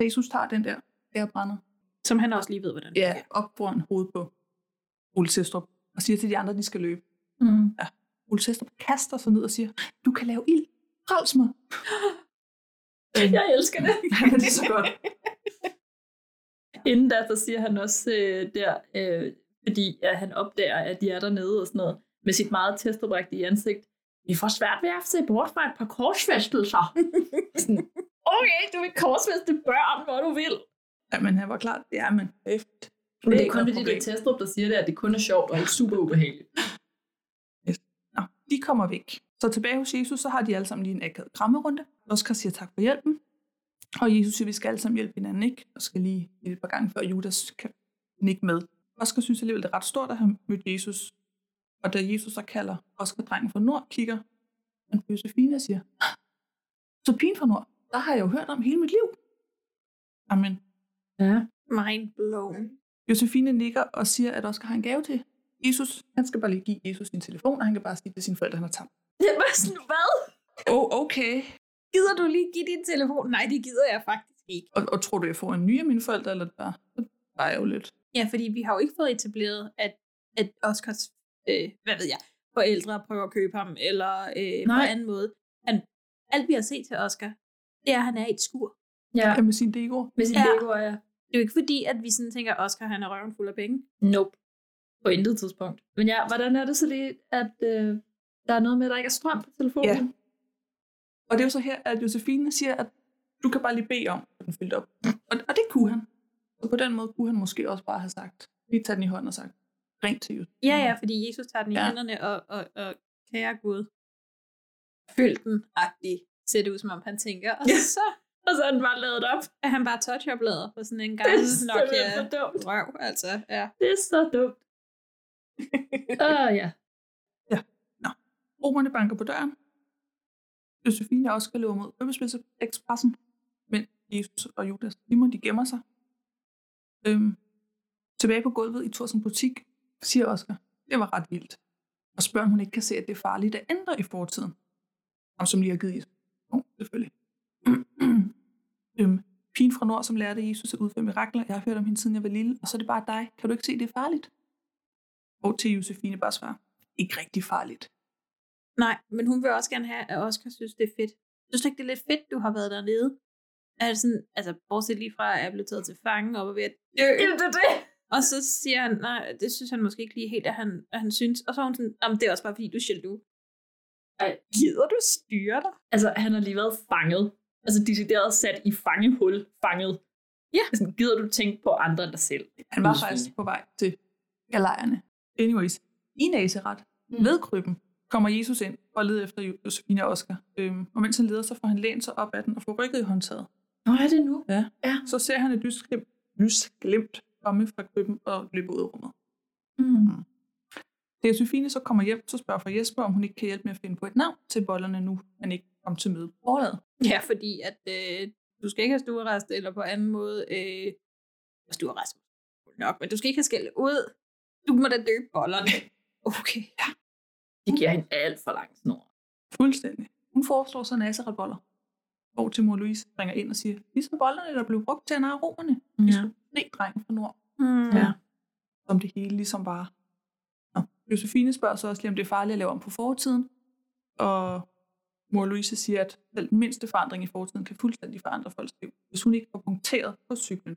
Jesus tager den der ærebrænder. Som han også lige ved, hvordan Ja, op foran hovedet på Ole Testrup, og siger til de andre, at de skal løbe. Mm. Ja. Ole Testrup kaster sig ned og siger, du kan lave ild. Frels mig. Jeg elsker det. Ja, det er så godt. Inden da, så siger han også øh, der, øh, fordi at han opdager, at de er dernede og sådan noget, med sit meget testobrægtige ansigt. Vi får svært ved at se bort fra et par korsfæstelser. Sådan, okay, du vil korsfæste børn, hvor du vil. Ja, men han var klar. Ja, men efter. Det er kun fordi, det er Testrup, der siger det, at det kun er sjovt og ikke super ubehageligt. Nå, de kommer væk. Så tilbage hos Jesus, så har de alle sammen lige en akavet krammerunde. Oscar siger tak for hjælpen. Og Jesus siger, vi skal alle sammen hjælpe hinanden, ikke? Og skal lige et par gange, før Judas kan nikke med. Oscar synes alligevel, det er ret stort, at han mødte Jesus. Og da Jesus så kalder Oscar drengen fra Nord, kigger han på Josefine og siger, "Ah, så pigen fra Nord, der har jeg jo hørt om hele mit liv. Amen. Ja. Mind blown. Josefine nikker og siger, at Oscar har en gave til Jesus. Han skal bare lige give Jesus sin telefon, og han kan bare sige til sine forældre, at han har tabt. Det var sådan, hvad? Oh, okay. Gider du lige give din telefon? Nej, det gider jeg faktisk ikke. Og, og tror du, jeg får en ny af mine forældre, eller bare, bare er jo lidt. Ja, fordi vi har jo ikke fået etableret, at, at Oscars, øh, hvad ved jeg, forældre prøver at købe ham, eller øh, på Nej. anden måde. Han, alt vi har set til Oscar, det er, at han er i et skur. Ja, Ja, med sin degoer. med sin Ja. Lego, ja. Det er jo ikke fordi, at vi sådan tænker, at Oscar han er røven fuld af penge. Nope. På intet tidspunkt. Men ja, hvordan er det så lige, at øh, der er noget med, at der ikke er strøm på telefonen? Ja. Og det er jo så her, at Josefine siger, at du kan bare lige bede om, at den fyldt op. Og, og det kunne han. Og på den måde kunne han måske også bare have sagt, lige tage den i hånden og sagt, ring til Josefine. Ja, ja, fordi Jesus tager den i Ja. ja. hænderne, og, og, og kære Gud, følg den agtig, ser det ud, som om han tænker. Og Ja. så Og så er den bare lavet op. er han bare touch-up-lader på sådan en Det gammel er simpelthen Nokia for dumt. røv, altså. Ja. Det er så dumt. Åh, uh, ja. Romerne banker på døren. Josefine og Oscar løber mod Øbespidsekspressen, men Jesus og Judas Simon, de gemmer sig. Øhm, tilbage på gulvet i Thorsen butik, siger Oscar, det var ret vildt. Og spørger, om hun ikke kan se, at det er farligt at ændre i fortiden. Ham, som lige har givet Jesus. Jo, selvfølgelig. øhm, pigen fra Nord, som lærte Jesus at udføre mirakler. Jeg har hørt om hende, siden jeg var lille, og så er det bare dig. Kan du ikke se, det er farligt? Og til Josefine bare svarer, ikke rigtig farligt. Nej, men hun vil også gerne have, at Oscar synes, det er fedt. Synes du ikke, det er lidt fedt, du har været dernede? Er sådan, altså bortset lige fra, at jeg er blevet taget til fange og var ved at dø. Jamen, det er det. Og så siger han, nej, det synes han måske ikke lige helt, at han, at han synes. Og så er hun sådan, jamen det er også bare fordi, du er jaloux. Ej. Gider du styre dig? Altså, han har lige været fanget. Altså, decideret sat i fangehul. Fanget. Ja. Sådan, gider du tænke på andre end dig selv? Han var faktisk på vej til galejerne. Anyways, i Nazeret, mm. ved krybben, kommer Jesus ind og leder efter Jo- Josefine og Oscar. Øhm, og mens han leder, så får han lænet sig op ad den og får rykket i håndtaget. Nå, er det nu? Ja. ja. Så ser han et lysglimt, lysglimt komme fra krybben og løbe ud af rummet. Mm. Da Josefine så kommer hjem, så spørger fra Jesper, om hun ikke kan hjælpe med at finde på et navn til bollerne nu, han ikke kom til møde på forladet. Ja, fordi at øh, du skal ikke have stuerest, eller på anden måde øh, stuerest nok, men du skal ikke have skældt ud. Du må da døbe bollerne. Okay. Ja. De giver hende alt for lang snor. Fuldstændig. Hun foreslår så. Går til mor Louise, ringer ind og siger, ligesom bollerne, der blev brugt til at narre romerne. De Ja. skulle fri drengen fra nord. Mm. Ja. Som det hele ligesom var. Nå. Josefine spørger så også lige, om det er farligt at lave om på fortiden. Og mor Louise siger, at selv den mindste forandring i fortiden kan fuldstændig forandre folks liv. Hvis hun ikke var punkteret på cyklen,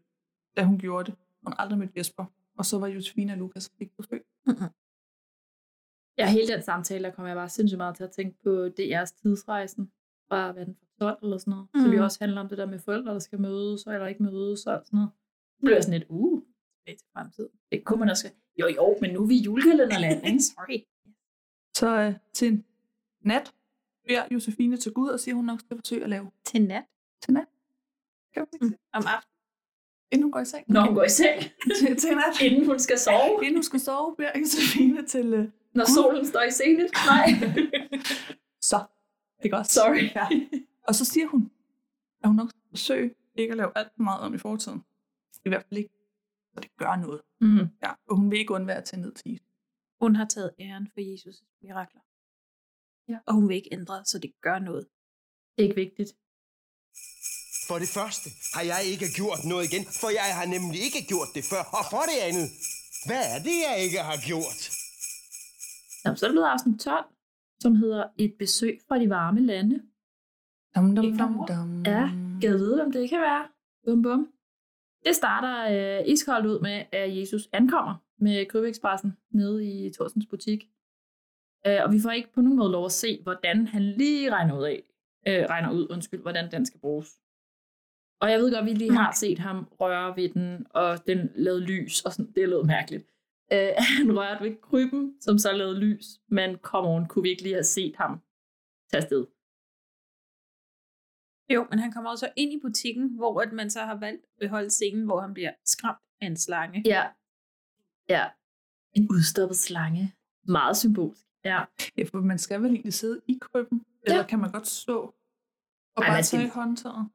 da hun gjorde det, hun aldrig mødte Jesper. Og så var Josefine og Lukas ikke blevet født. Ja, hele den samtale, der kommer jeg bare sindssygt meget til at tænke på DR's tidsrejsen fra, hvad den, 12 eller sådan noget. Mm. Så vi Mm. også handler om det der med forældre, der skal mødes, eller ikke mødes, og sådan noget. Så bliver sådan lidt, uh, tilbage til fremtiden. Det kunne man også. Jo, jo, men nu er vi i julekalenderland, ikke? Sorry. Så øh, til en nat beder Josefine til Gud og siger, at hun nok skal forsøge at lave. Til nat? Til nat. Kan ikke se? Om aftenen. Inden hun går i seng. Når hun går i seng. til, til nat. Inden hun skal sove. Inden hun skal sove, beder Josefine til øh, Når Gud. solen står i scenen. Nej. Så. Ikke også? Sorry. Ja. Og så siger hun, at hun nok skal forsøge ikke at lave alt for meget om i fortiden. I hvert fald ikke, så det gør noget. Mm. Ja, og hun vil ikke undvære at tage ned til Jesus. Hun har taget æren for Jesus' mirakler. Ja. Og hun vil ikke ændre, så det gør noget. Det er ikke vigtigt. For det første har jeg ikke gjort noget igen, for jeg har nemlig ikke gjort det før. Og for det andet, hvad er det, jeg ikke har gjort? Nå, så er det blevet afsnit 12, som hedder Et besøg fra de varme lande. Dum, dum, dum, dum. Ja, kan jeg vide, hvem det kan være? Bum, bum. Det starter øh, iskoldt ud med, at Jesus ankommer med Krybeekspressen nede i Thorsens butik. Øh, og vi får ikke på nogen måde lov at se, hvordan han lige regner ud af, øh, regner ud, undskyld, hvordan den skal bruges. Og jeg ved godt, at vi lige har set ham røre ved den, og den lavede lys, og sådan, det lød mærkeligt. Øh, han rørte ved krybben, som så lavede lys, men come on, kunne vi ikke lige have set ham tage afsted? Jo, men han kommer også ind i butikken, hvor at man så har valgt at beholde scenen, hvor han bliver skræmt af en slange. Ja. Ja. En udstoppet slange. Meget symbolsk. Ja. Ja, for man skal vel egentlig sidde i krybben, eller kan man godt stå og Ej, bare man skal- tage håndtaget?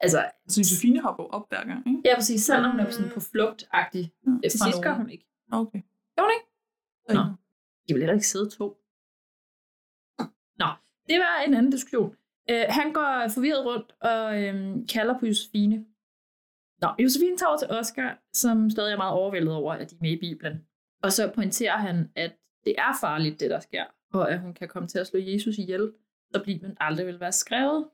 Altså, Altså, Josefine hopper jo op hver gang, ikke? ja, præcis. Selvom hun er sådan på flugt-agtig. øh, Til sidst gør hun ikke. Okay. Gør hun ikke? Nå. Nå. De vil heller ikke sidde to. Nå, det var en anden diskussion. Uh, han går forvirret rundt og øhm, kalder på Josefine. Nå, Josefine tager over til Oscar, som stadig er meget overvældet over, at de er med i Bibelen. Og så pointerer han, at det er farligt, det der sker, og at hun kan komme til at slå Jesus ihjel, så Bibelen aldrig vil være skrevet.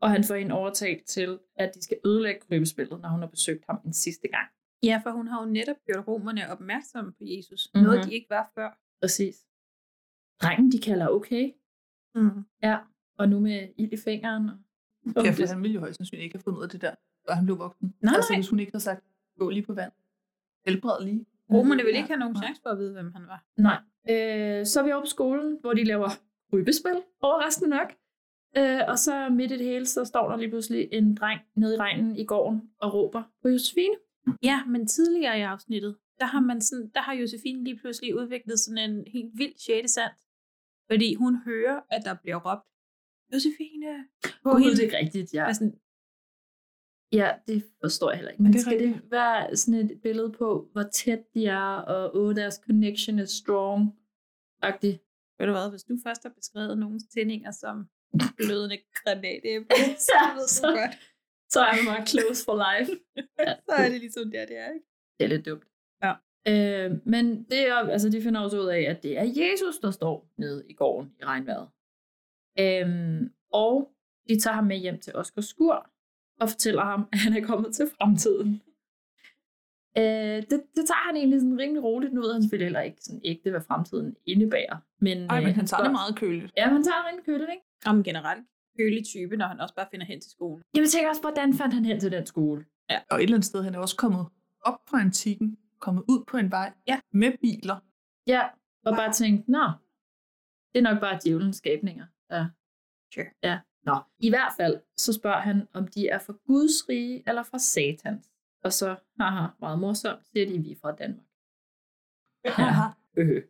Og han får hende overtalt til, at de skal ødelægge krybespillet, når hun har besøgt ham en sidste gang. Ja, for hun har jo netop gjort romerne opmærksomme på Jesus. Mhm. Noget, de ikke var før. Præcis. Drengen, de kalder okay. Mm. Ja, og nu med ild i fingeren. Og... Ja, for han ville jo højst sandsynligt ikke have fundet ud af det der, før han blev voksen. Nej, altså, nej. hvis hun ikke havde sagt, gå lige på vand. Helbred lige. Romerne ville ikke have nogen chance for at vide, hvem han var. Nej. Øh, så er vi oppe på skolen, hvor de laver krybespil, overraskende nok. Øh, og så midt i det hele, så står der lige pludselig en dreng nede i regnen i gården og råber på Josefine. Ja, men tidligere i afsnittet, der har, man sådan, der har Josefine lige pludselig udviklet sådan en helt vild sjette sans. Fordi hun hører, at der bliver råbt, Josefine! På Gud, hende. det er rigtigt, ja. Og sådan, Ja, det forstår jeg heller ikke. Men det er skal det være sådan et billede på, hvor tæt de er, og åh, deres connection is strong? Agtigt. ved du hvad, hvis du først har beskrevet nogens tændinger som blødende granatæble, så ved du så- godt. Så er man bare close for life. Ja, Så er det ligesom der, det er, ikke? Det er lidt dumt. Ja. Øh, men det er, altså, de finder også ud af, at det er Jesus, der står nede i gården i regnvejret. Øhm, og de tager ham med hjem til Oscars skur og fortæller ham, at han er kommet til fremtiden. Øh, det, det tager han egentlig sådan rimelig roligt. Nu ved han selvfølgelig heller ikke sådan ægte, hvad fremtiden indebærer. Men, Ej, men øh, han tager det meget køligt. Ja, han tager det rimelig køligt, ikke? Om generelt kølig type, når han også bare finder hen til skolen. Jeg tænker også, hvordan fandt han hen til den skole? Ja. Og et eller andet sted, han er også kommet op fra antikken, kommet ud på en vej ja. med biler. Ja, og bare tænkt, nå, det er nok bare djævelens skabninger. Ja. Sure. Ja. Nå, i hvert fald, så spørger han, om de er fra Guds rige eller fra Satans. Og så, haha, meget morsomt, siger de, vi er fra Danmark. Ja. Øh.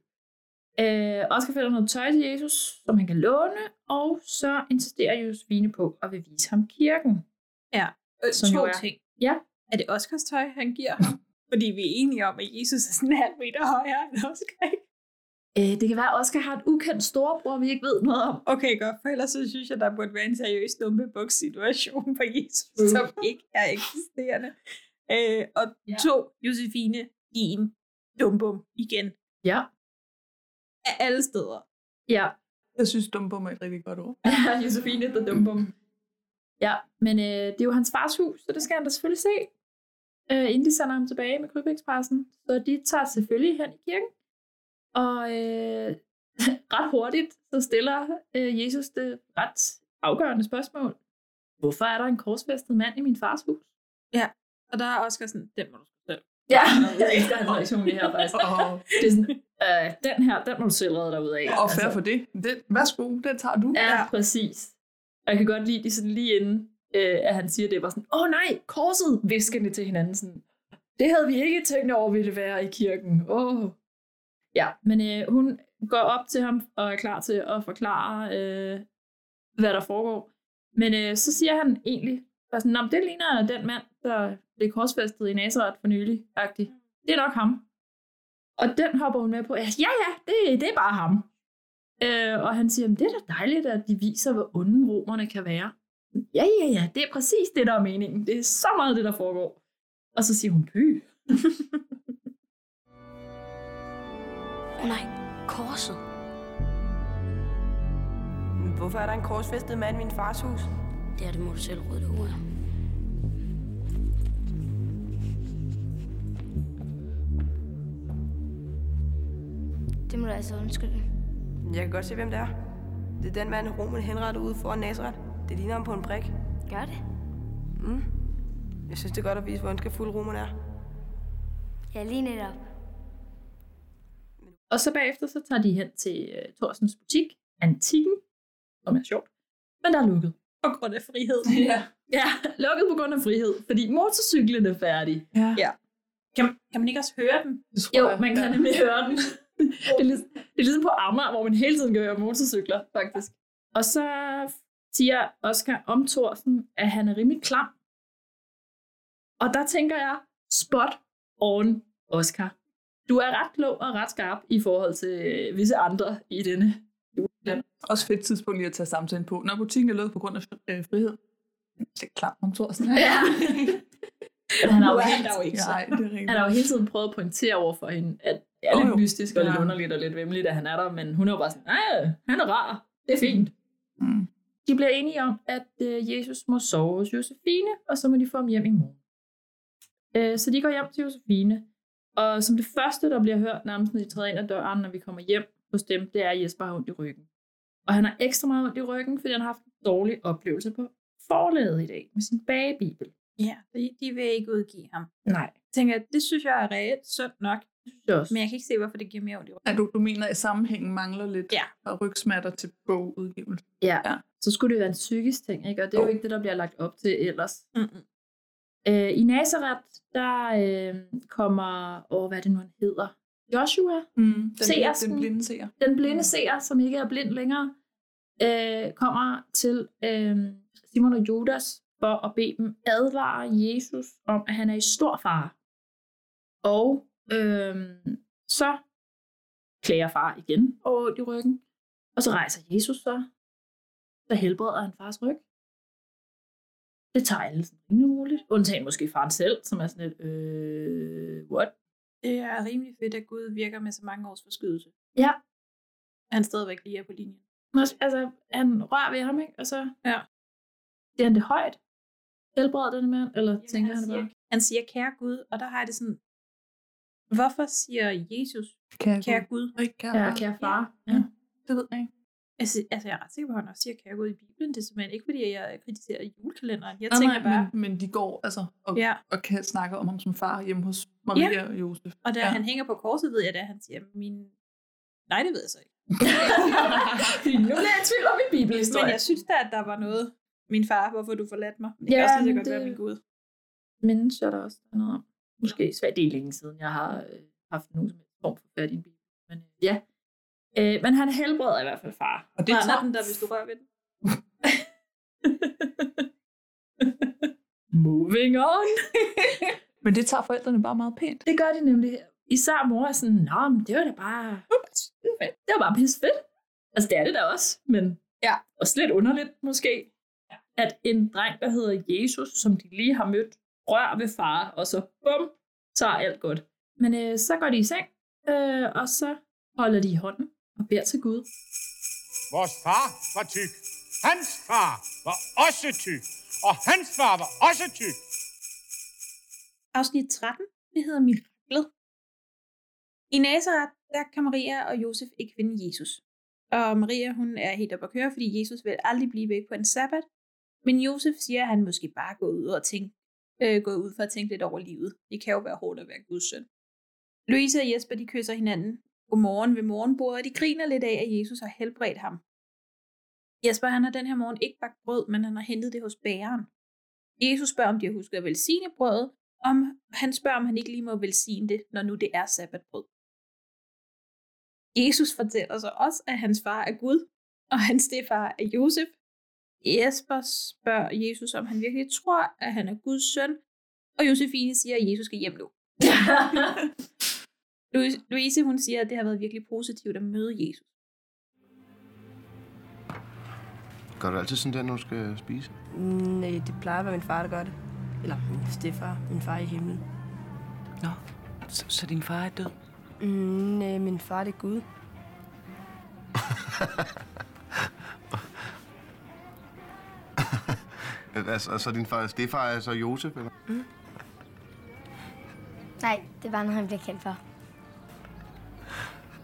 Øh, Oscar finder noget tøj til Jesus, som han kan låne, og så insisterer Josefine på at vil vise ham kirken. Ja, øh, Som to jo er- ting. Ja. Er det Oscars tøj, han giver ham? Fordi vi er enige om, at Jesus er sådan en halv meter højere end Oscar. Øh, det kan være, at Oscar har en ukendt storebror, vi ikke ved noget om. Okay, godt. For ellers så synes jeg, der burde være en seriøs dumpebukssituation for Jesus, Mm. som ikke er eksisterende. Øh, og Ja. to, Josefine, din dumbum igen. Ja. Af alle steder. Ja. Jeg synes, dumbum er et rigtig godt ord. Josefine, the dumbum. Ja, men øh, det er jo hans fars hus, så det skal han da selvfølgelig se, øh, inden de sender ham tilbage med Krybekspressen. Så de tager selvfølgelig hen i kirken, og øh, ret hurtigt så stiller øh, Jesus det ret afgørende spørgsmål. Hvorfor er der en korsfæstet mand i min fars hus? Ja, og der er Oscar sådan, den må du selv. Ja, jeg elsker hans reaktion lige her faktisk. Det er sådan, øh, den her, den må du selv redde dig ud af. Og fair for det. den. Værsgo, den tager du. Ja, ja, præcis. Og jeg kan godt lide det sådan lige inden, øh, at han siger det, var sådan, åh oh, nej, korset, viskende til hinanden sådan, det havde vi ikke tænkt over, ville være i kirken. Åh. Oh. Ja, men øh, hun går op til ham og er klar til at forklare, øh, hvad der foregår. Men øh, så siger han egentlig, bare sådan, "Nå, men det ligner den mand, der blev korsfæstet i Nazareth for nylig, agtig. Det er nok ham. Og den hopper hun med på. Ja, ja, det, det er bare ham. Øh, og han siger, "Men det er da dejligt, at de viser, hvor onde romerne kan være. Ja, ja, ja, det er præcis det, der er meningen. Det er så meget det, der foregår. Og så siger hun, pø. Åh oh, nej, korset. Hvorfor er der en korsfæstet mand i min fars hus? Det er det, må du selv råde ud af. Det må du altså undskylde. Jeg kan godt se, hvem det er. Det er den mand, Roman henrettede ude foran Nazareth. Det ligner ham på en prik. Gør det? Mm. Jeg synes, det er godt at vise, hvor ondskabfuld Roman er. Ja, lige netop. Og så bagefter, så tager de hen til uh, Thorsens butik, Antikken, som er sjovt, men der er lukket. På grund af frihed. Ja. ja, lukket på grund af frihed, fordi motorcyklen er færdig. Ja. ja. Kan, kan man ikke også høre den? Jo, man kan nemlig høre den. det, er ligesom, det er ligesom på Amager, hvor man hele tiden kan høre motorcykler, faktisk. Og så siger Oscar om Thorsen, at han er rimelig klam. Og der tænker jeg, spot on Oscar. Du er ret klog og ret skarp i forhold til øh, visse andre i denne Ja. Også fedt tidspunkt lige at tage samtalen på. Når butikken er lukket på grund af øh, frihed. Det er klart om Thorsen. Ja. Men han har jo, Nu er jo ikke så. Nej, det er rigtigt. han har jo hele tiden prøvet at pointere over for hende, at det er Jo, lidt jo. mystisk og lidt Ja. underligt og lidt vemmeligt, at han er der, men hun er jo bare sådan, nej, han er rar, det er fint. Mm. De bliver enige om, at øh, Jesus må sove hos Josefine, og så må de få ham hjem i morgen. Øh, så de går hjem til Josefine, og som det første, der bliver hørt nærmest, når de træder ind ad døren, når vi kommer hjem hos dem, det er, at Jesper har ondt i ryggen. Og han har ekstra meget ondt i ryggen, fordi han har haft en dårlig oplevelse på forlaget i dag med sin bagebibel. Ja, de, de vil ikke udgive ham. Nej. Jeg tænker, det synes jeg er reelt sundt nok. Det synes jeg også. Men jeg kan ikke se, hvorfor det giver mere ondt i ryggen. Ja, du, du mener, at sammenhængen mangler lidt Ja. og rygsmerter til bogudgivelse. Ja. Ja. så skulle det være en psykisk ting, ikke? og det er jo Jo. ikke det, der bliver lagt op til ellers. Mm-mm. Øh, I Nazareth, der øh, kommer, åh, hvad er det nu, han hedder? Joshua, Mm. Den, Seersken. den blinde seer. den blinde seer, som ikke er blind længere, øh, kommer til øh, Simon og Judas for at bede dem advare Jesus om, at han er i stor fare. Og øh, så klager far igen over i ryggen, og så rejser Jesus så, så helbreder han fars ryg. Det tager alle sådan rimelig roligt. Undtagen måske faren selv, som er sådan lidt, øh, what? Det er rimelig fedt, at Gud virker med så mange års forskydelse. Ja, Han stadigvæk lige er på linjen. Altså, han rører ved ham, ikke? Og så Ja. siger han det højt. Helbreder den mand, eller Jamen, tænker han, han, det siger, bare? han siger, kære Gud, og der har jeg det sådan, hvorfor siger Jesus, Kære, kære Gud? Gud. Ikke kære Ja, far. kære far. Ja. Ja. Det ved jeg ikke. Altså, altså, jeg er ret sikker på, at han også siger, kan jeg gå ud i Bibelen? Det er simpelthen ikke, fordi jeg kritiserer julekalenderen. Jeg Nej, tænker nej, bare, men, men de går altså og, Ja. og kan snakke om ham som far hjemme hos Maria Ja. og Josef. og da ja. han hænger på korset, ved jeg da, han siger, min... Nej, det ved jeg så ikke. Nu bliver jeg i tvivl om min bibelhistorie. Men jeg synes da, at der var noget. Min far, hvorfor du forladt mig. Det Ja, kan også lige godt det- være min Gud. mindes jeg der også der noget om. Måske svært, det er længe siden, jeg har øh, haft nogen som helst form for fat i en bil. Men øh, ja. Øh, men han helbreder i hvert fald far. Og det tager, den der, hvis du rører ved den. Moving on. men det tager forældrene bare meget pænt. det gør de nemlig. Især mor er sådan, Nå, men det var da bare... Det var fedt. Det var bare pisse fedt. Altså, det er det da også, men Ja. også lidt underligt måske, at en dreng, der hedder Jesus, som de lige har mødt, rører ved far, og så bum, så er alt godt. Men øh, så går de i seng, øh, og så holder de i hånden og beder til Gud. Vores far var tyk. Hans far var også tyk. Og hans far var også tyk. Afsnit 13, det hedder Miraklet. I Nazareth, der kan Maria og Josef ikke finde Jesus. Og Maria, hun er helt op at køre, fordi Jesus vil aldrig blive væk på en sabbat. Men Josef siger, at han måske bare går ud og tænke, øh, går ud for at tænke lidt over livet. Det kan jo være hårdt at være Guds søn. Louise og Jesper, de kysser hinanden. Godmorgen ved morgenbordet, og de griner lidt af, at Jesus har helbredt ham. Jesper, han har den her morgen ikke bagt brød, men han har hentet det hos bageren. Jesus spørger, om de har husket at velsigne brødet, om han spørger, om han ikke lige må velsigne det, når nu det er sabbatbrød. Jesus fortæller så også, at hans far er Gud, og hans stefar er Josef. Jesper spørger Jesus, om han virkelig tror, at han er Guds søn, og Josefine siger, at Jesus skal hjem nu. Louise, hun siger, at det har været virkelig positivt at møde Jesus. Gør du altid sådan der, når du skal spise? Nej, det plejer at være min far, der gør det. Eller min stefar, min far i himlen. Nå, så, så din far er død? Mm, nej, min far det er Gud. altså, altså din far, stefar er så Josef, eller? Nej, det bare noget, han bliver kendt for.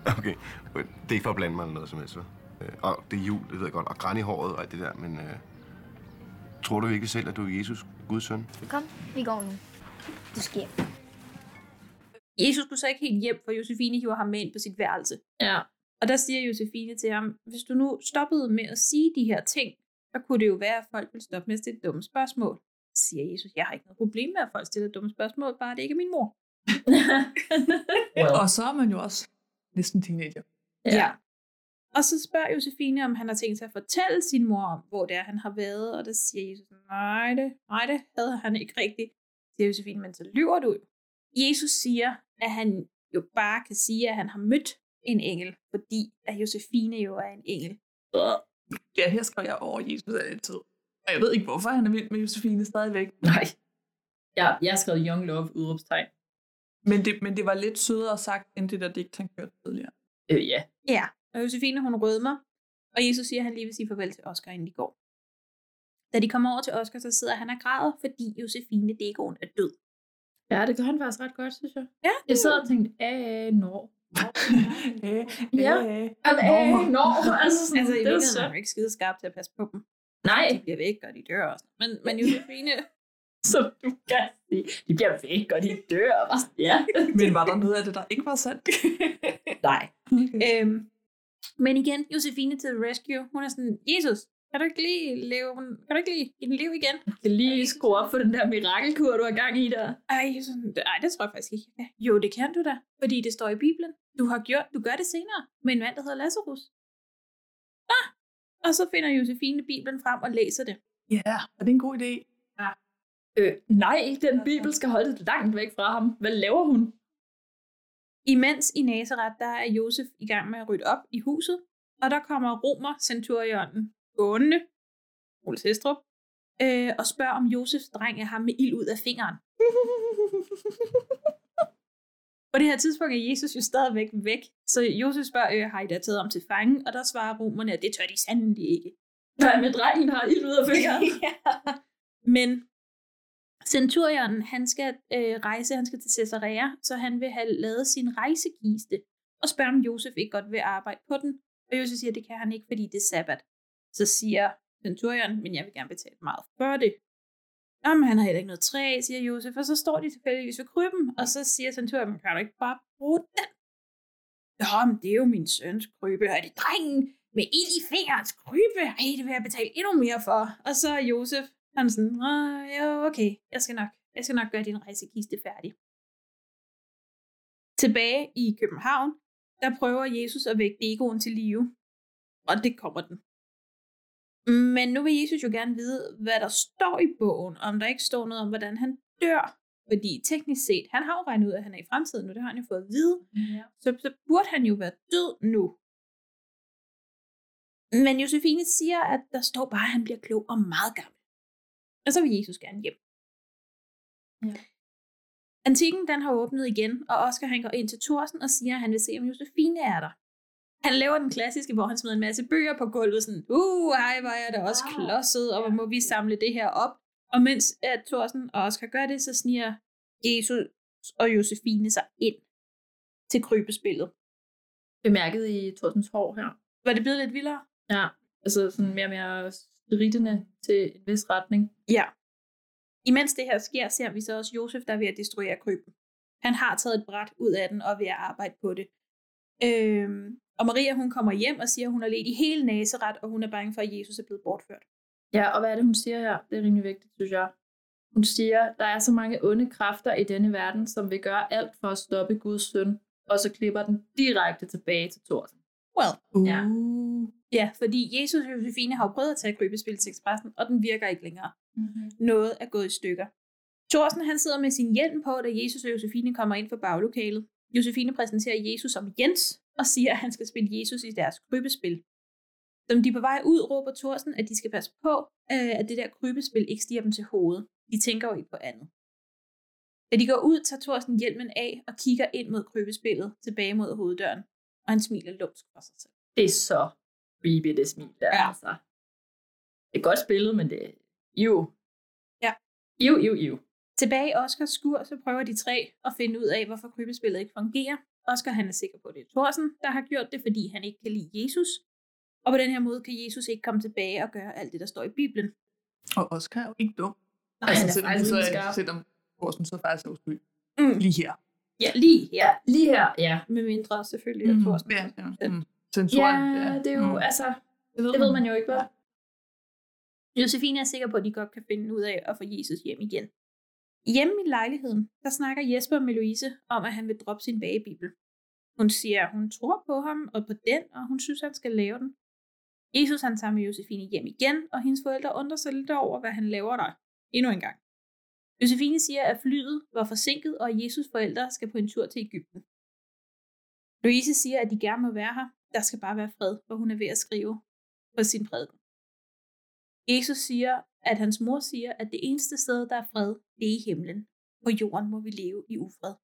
Okay, det er ikke for at blande mig eller noget som helst, vel? Øh, Og det er jul, det ved jeg godt, og græn i håret og alt det der, men øh, tror du ikke selv, at du er Jesus, Guds søn? Kom, vi går nu. Du skal hjem. Jesus skulle så ikke helt hjem, for Josefine hiver ham med ind på sit værelse. Ja. Og der siger Josefine til ham, hvis du nu stoppede med at sige de her ting, så kunne det jo være, at folk ville stoppe med at stille dumme spørgsmål. Så siger Jesus, jeg har ikke noget problem med, at folk stiller dumme spørgsmål, bare det ikke er min mor. Well. Og så er man jo også næsten teenager. Ja. ja. Og så spørger Josefine, om han har tænkt sig at fortælle sin mor om, hvor det er, han har været. Og der siger Jesus, nej det, nej det havde han ikke rigtigt. Siger Josefine, men så lyver du jo. Jesus siger, at han jo bare kan sige, at han har mødt en engel, fordi at Josefine jo er en engel. Ja, her skrev jeg over Jesus altid. Og jeg ved ikke, hvorfor han er vild med Josefine stadigvæk. Nej. Ja, jeg har skrevet Young Love udråbstegn. Men det, men det var lidt sødere sagt, end det der digt, han kørte tidligere. Øh, ja. Ja, og Josefine hun rødmer, og Jesus siger, at han lige vil sige farvel til Oscar, inden de går. Da de kommer over til Oscar, så sidder han og græder, fordi Josefine Degon er død. Ja, det gør han faktisk ret godt, synes jeg. Ja, Jeg sad og tænkte, æh, når. Ja. æh, når. Altså, sådan, Altså, i det er er jo ikke skide skarp til at passe på dem. Nej, De bliver væk, og de dør også. Men, men Josefine... som du kan sige. De bliver væk, og de dør. Og ja. Men var der noget af det, der ikke var sandt? Nej. Øhm, men igen, Josefine til the rescue. Hun er sådan, Jesus, kan du ikke lige leve, kan du ikke lige give den liv igen? Det er lige skrue op for den der mirakelkur, du har gang i der. Ej, sådan, ej, det tror jeg faktisk ikke. kan. Jo, det kan du da, fordi det står i Bibelen. Du har gjort, du gør det senere med en mand, der hedder Lazarus. Ah, og så finder Josefine Bibelen frem og læser det. Ja, og det er en god idé. Ja. Øh, nej, den bibel skal holde det langt væk fra ham. Hvad laver hun? Imens i Nazareth, der er Josef i gang med at rydde op i huset, og der kommer Romer centurionen gående, Ole Sestrup, øh, og spørger, om Josefs dreng er ham med ild ud af fingeren. På det her tidspunkt er Jesus jo stadigvæk væk, så Josef spørger, øh, har I da taget ham til fange? Og der svarer romerne, at det tør de sandelig ikke. Nej, med drengen har ild ud af fingeren. ja. Men Centurion, han skal øh, rejse, han skal til Caesarea, så han vil have lavet sin rejsegiste og spørger, om Josef ikke godt vil arbejde på den, Og Josef siger, at det kan han ikke, fordi det er sabbat. Så siger centurion, men jeg vil gerne betale meget for det. Jamen, han har heller ikke noget træ, siger Josef, og så står de tilfældigvis ved krybben, og så siger centurion, kan du ikke bare bruge den? Jamen, men det er jo min søns krybe, og er det drengen med ild i fingerens krybe? Ej, det vil jeg betale endnu mere for. Og så er Josef, han er sådan, "Ah, ja, okay, jeg skal nok, jeg skal nok gøre din rejsekiste færdig. Tilbage i København, der prøver Jesus at vække egoen til live. Og det kommer den. Men nu vil Jesus jo gerne vide, hvad der står i bogen, om der ikke står noget om, hvordan han dør. Fordi teknisk set, han har jo regnet ud, at han er i fremtiden nu, det har han jo fået at vide. Ja. Så, så burde han jo være død nu. Men Josefine siger, at der står bare, at han bliver klog og meget gammel. Og så vil Jesus gerne hjem. Ja. Antikken den har åbnet igen, og Oscar han går ind til Thorsen og siger, at han vil se, om Josefine er der. Han laver den klassiske, hvor han smider en masse bøger på gulvet, sådan, uh, hej, hvor er der også klodset, og hvor må vi samle det her op. Og mens at Thorsen og Oscar gør det, så sniger Jesus og Josefine sig ind til krybespillet. Bemærket i Torsens hår her. Var det blevet lidt vildere? Ja, altså sådan mere og mere strittende til en vis retning. Ja. Imens det her sker, ser vi så også Josef, der er ved at destruere kryben. Han har taget et bræt ud af den og er ved at arbejde på det. Øhm, og Maria, hun kommer hjem og siger, at hun har let i hele Nazareth, og hun er bange for, at Jesus er blevet bortført. Ja, og hvad er det, hun siger her? Det er rimelig vigtigt, synes jeg. Hun siger, der er så mange onde kræfter i denne verden, som vil gøre alt for at stoppe Guds søn, og så klipper den direkte tilbage til Thorsen. Well. Uh. Ja. Ja, fordi Jesus og Josefine har jo prøvet at tage krybespil til Expressen, og den virker ikke længere. Mm-hmm. Noget er gået i stykker. Thorsen han sidder med sin hjelm på, da Jesus og Josefine kommer ind for baglokalet. Josefine præsenterer Jesus som Jens, og siger, at han skal spille Jesus i deres krybespil. Som de er på vej ud, råber Thorsen, at de skal passe på, øh, at det der krybespil ikke stiger dem til hovedet. De tænker jo ikke på andet. Da de går ud, tager Thorsen hjelmen af og kigger ind mod krybespillet, tilbage mod hoveddøren, og han smiler lumsk for sig selv. Det er så creepy, det smil der. Ja. Altså. Det er godt spillet, men det er jo. Ja. Jo, jo, jo. Tilbage i Oscars skur, så prøver de tre at finde ud af, hvorfor krybespillet ikke fungerer. Oscar han er sikker på, at det er Thorsen, der har gjort det, fordi han ikke kan lide Jesus. Og på den her måde kan Jesus ikke komme tilbage og gøre alt det, der står i Bibelen. Og Oscar er jo ikke dum. Nej, altså, han er selvom, faktisk så er, selvom Thorsen så faktisk er uskyldig. Mm. Lige her. Ja, lige her. Lige her, ja. Med mindre selvfølgelig, at Mhm. Thorsen. Ja, ja. Mm. Censuren, Ja, det er jo, Mm. altså, Det ved det ved man jo ikke, hvad. Josefine er sikker på, at de godt kan finde ud af at få Jesus hjem igen. Hjemme i lejligheden, der snakker Jesper med Louise om, at han vil droppe sin bagebibel. Hun siger, at hun tror på ham og på den, og hun synes, han skal lave den. Jesus han tager med Josefine hjem igen, og hendes forældre undrer sig lidt over, hvad han laver der. Endnu en gang. Josefine siger, at flyet var forsinket, og at Jesus forældre skal på en tur til Ægypten. Louise siger, at de gerne må være her. Der skal bare være fred, hvor hun er ved at skrive på sin prædiken. Jesus siger, at hans mor siger, at det eneste sted, der er fred, det er i himlen. På jorden må vi leve i ufred.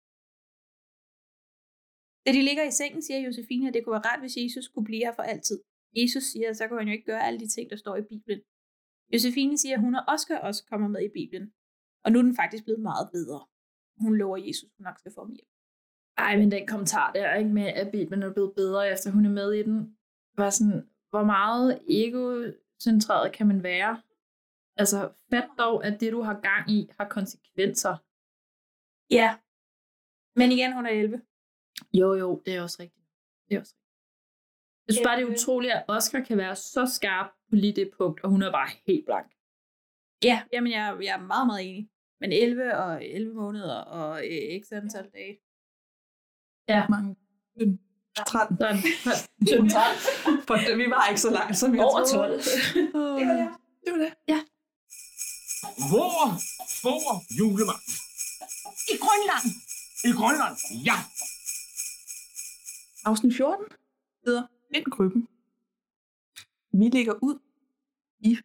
Da de ligger i sengen, siger Josefine, at det kunne være rart, hvis Jesus kunne blive her for altid. Jesus siger, at så kunne han jo ikke gøre alle de ting, der står i Bibelen. Josefine siger, at hun og Oscar også kommer med i Bibelen. Og nu er den faktisk blevet meget bedre. Hun lover Jesus, hun nok skal få ham hjem. Ej, men den kommentar der, ikke med, at Bibelen er blevet bedre, efter hun er med i den, var sådan, hvor meget egocentreret kan man være? Altså, fat dog, at det, du har gang i, har konsekvenser. Ja. Men igen, hun er 11. Jo, jo, det er også rigtigt. Det er også rigtigt. Jeg synes bare, det er utroligt, at Oscar kan være så skarp på lige det punkt, og hun er bare helt blank. Ja, jamen jeg, jeg er meget, meget enig. Men 11 og 11 måneder og øh, x antal dage. Ja. Mange. 13. 13. 13. For vi var ikke så langt, som jeg Over troede. 12. det var det. Det var det. Ja. Hvor får julemanden? I Grønland. I Grønland? Ja. Afsnit 14 hedder Vind krybben. Vi ligger ud i...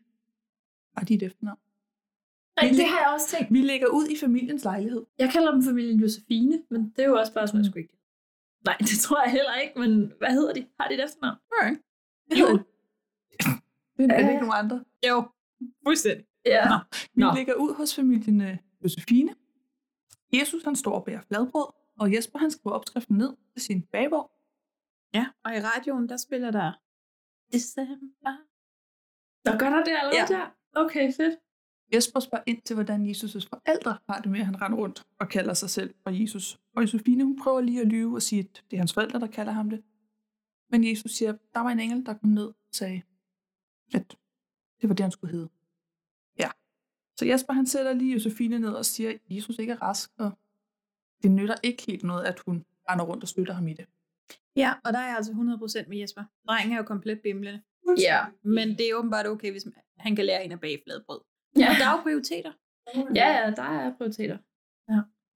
Har de et efternavn? Nej, Vi det har jeg også tænkt. Vi ligger ud i familiens lejlighed. Jeg kalder dem familien Josefine, men det er jo også bare sådan... sgu ikke. Nej, det tror jeg heller ikke, men hvad hedder de? Har de et efternavn? Nej. Jo. Det er det ikke nogen andre. Jo, fuldstændig. Ja. Nå, vi Nå. ligger ud hos familien øh, Josefine. Jesus han står og bærer fladbrød, og Jesper han skriver opskriften ned til sin bagbog. Ja, og i radioen, der spiller der December. Der gør der det allerede Ja. der? Okay, fedt. Jesper spørger ind til, hvordan Jesus' forældre har det med, at han render rundt og kalder sig selv for Jesus. Og Josefine, hun prøver lige at lyve og sige, at det er hans forældre, der kalder ham det. Men Jesus siger, der var en engel, der kom ned og sagde, at det var det, han skulle hedde. Ja. Så Jesper, han sætter lige Josefine ned og siger, at Jesus ikke er rask, og det nytter ikke helt noget, at hun render rundt og støtter ham i det. Ja, og der er jeg altså 100% med Jesper. Drengen er jo komplet bimlende. Ja. Men det er åbenbart okay, hvis han kan lære en at bage fladbrød. Ja. Og der er jo prioriteter. Ja, ja, der er prioriteter.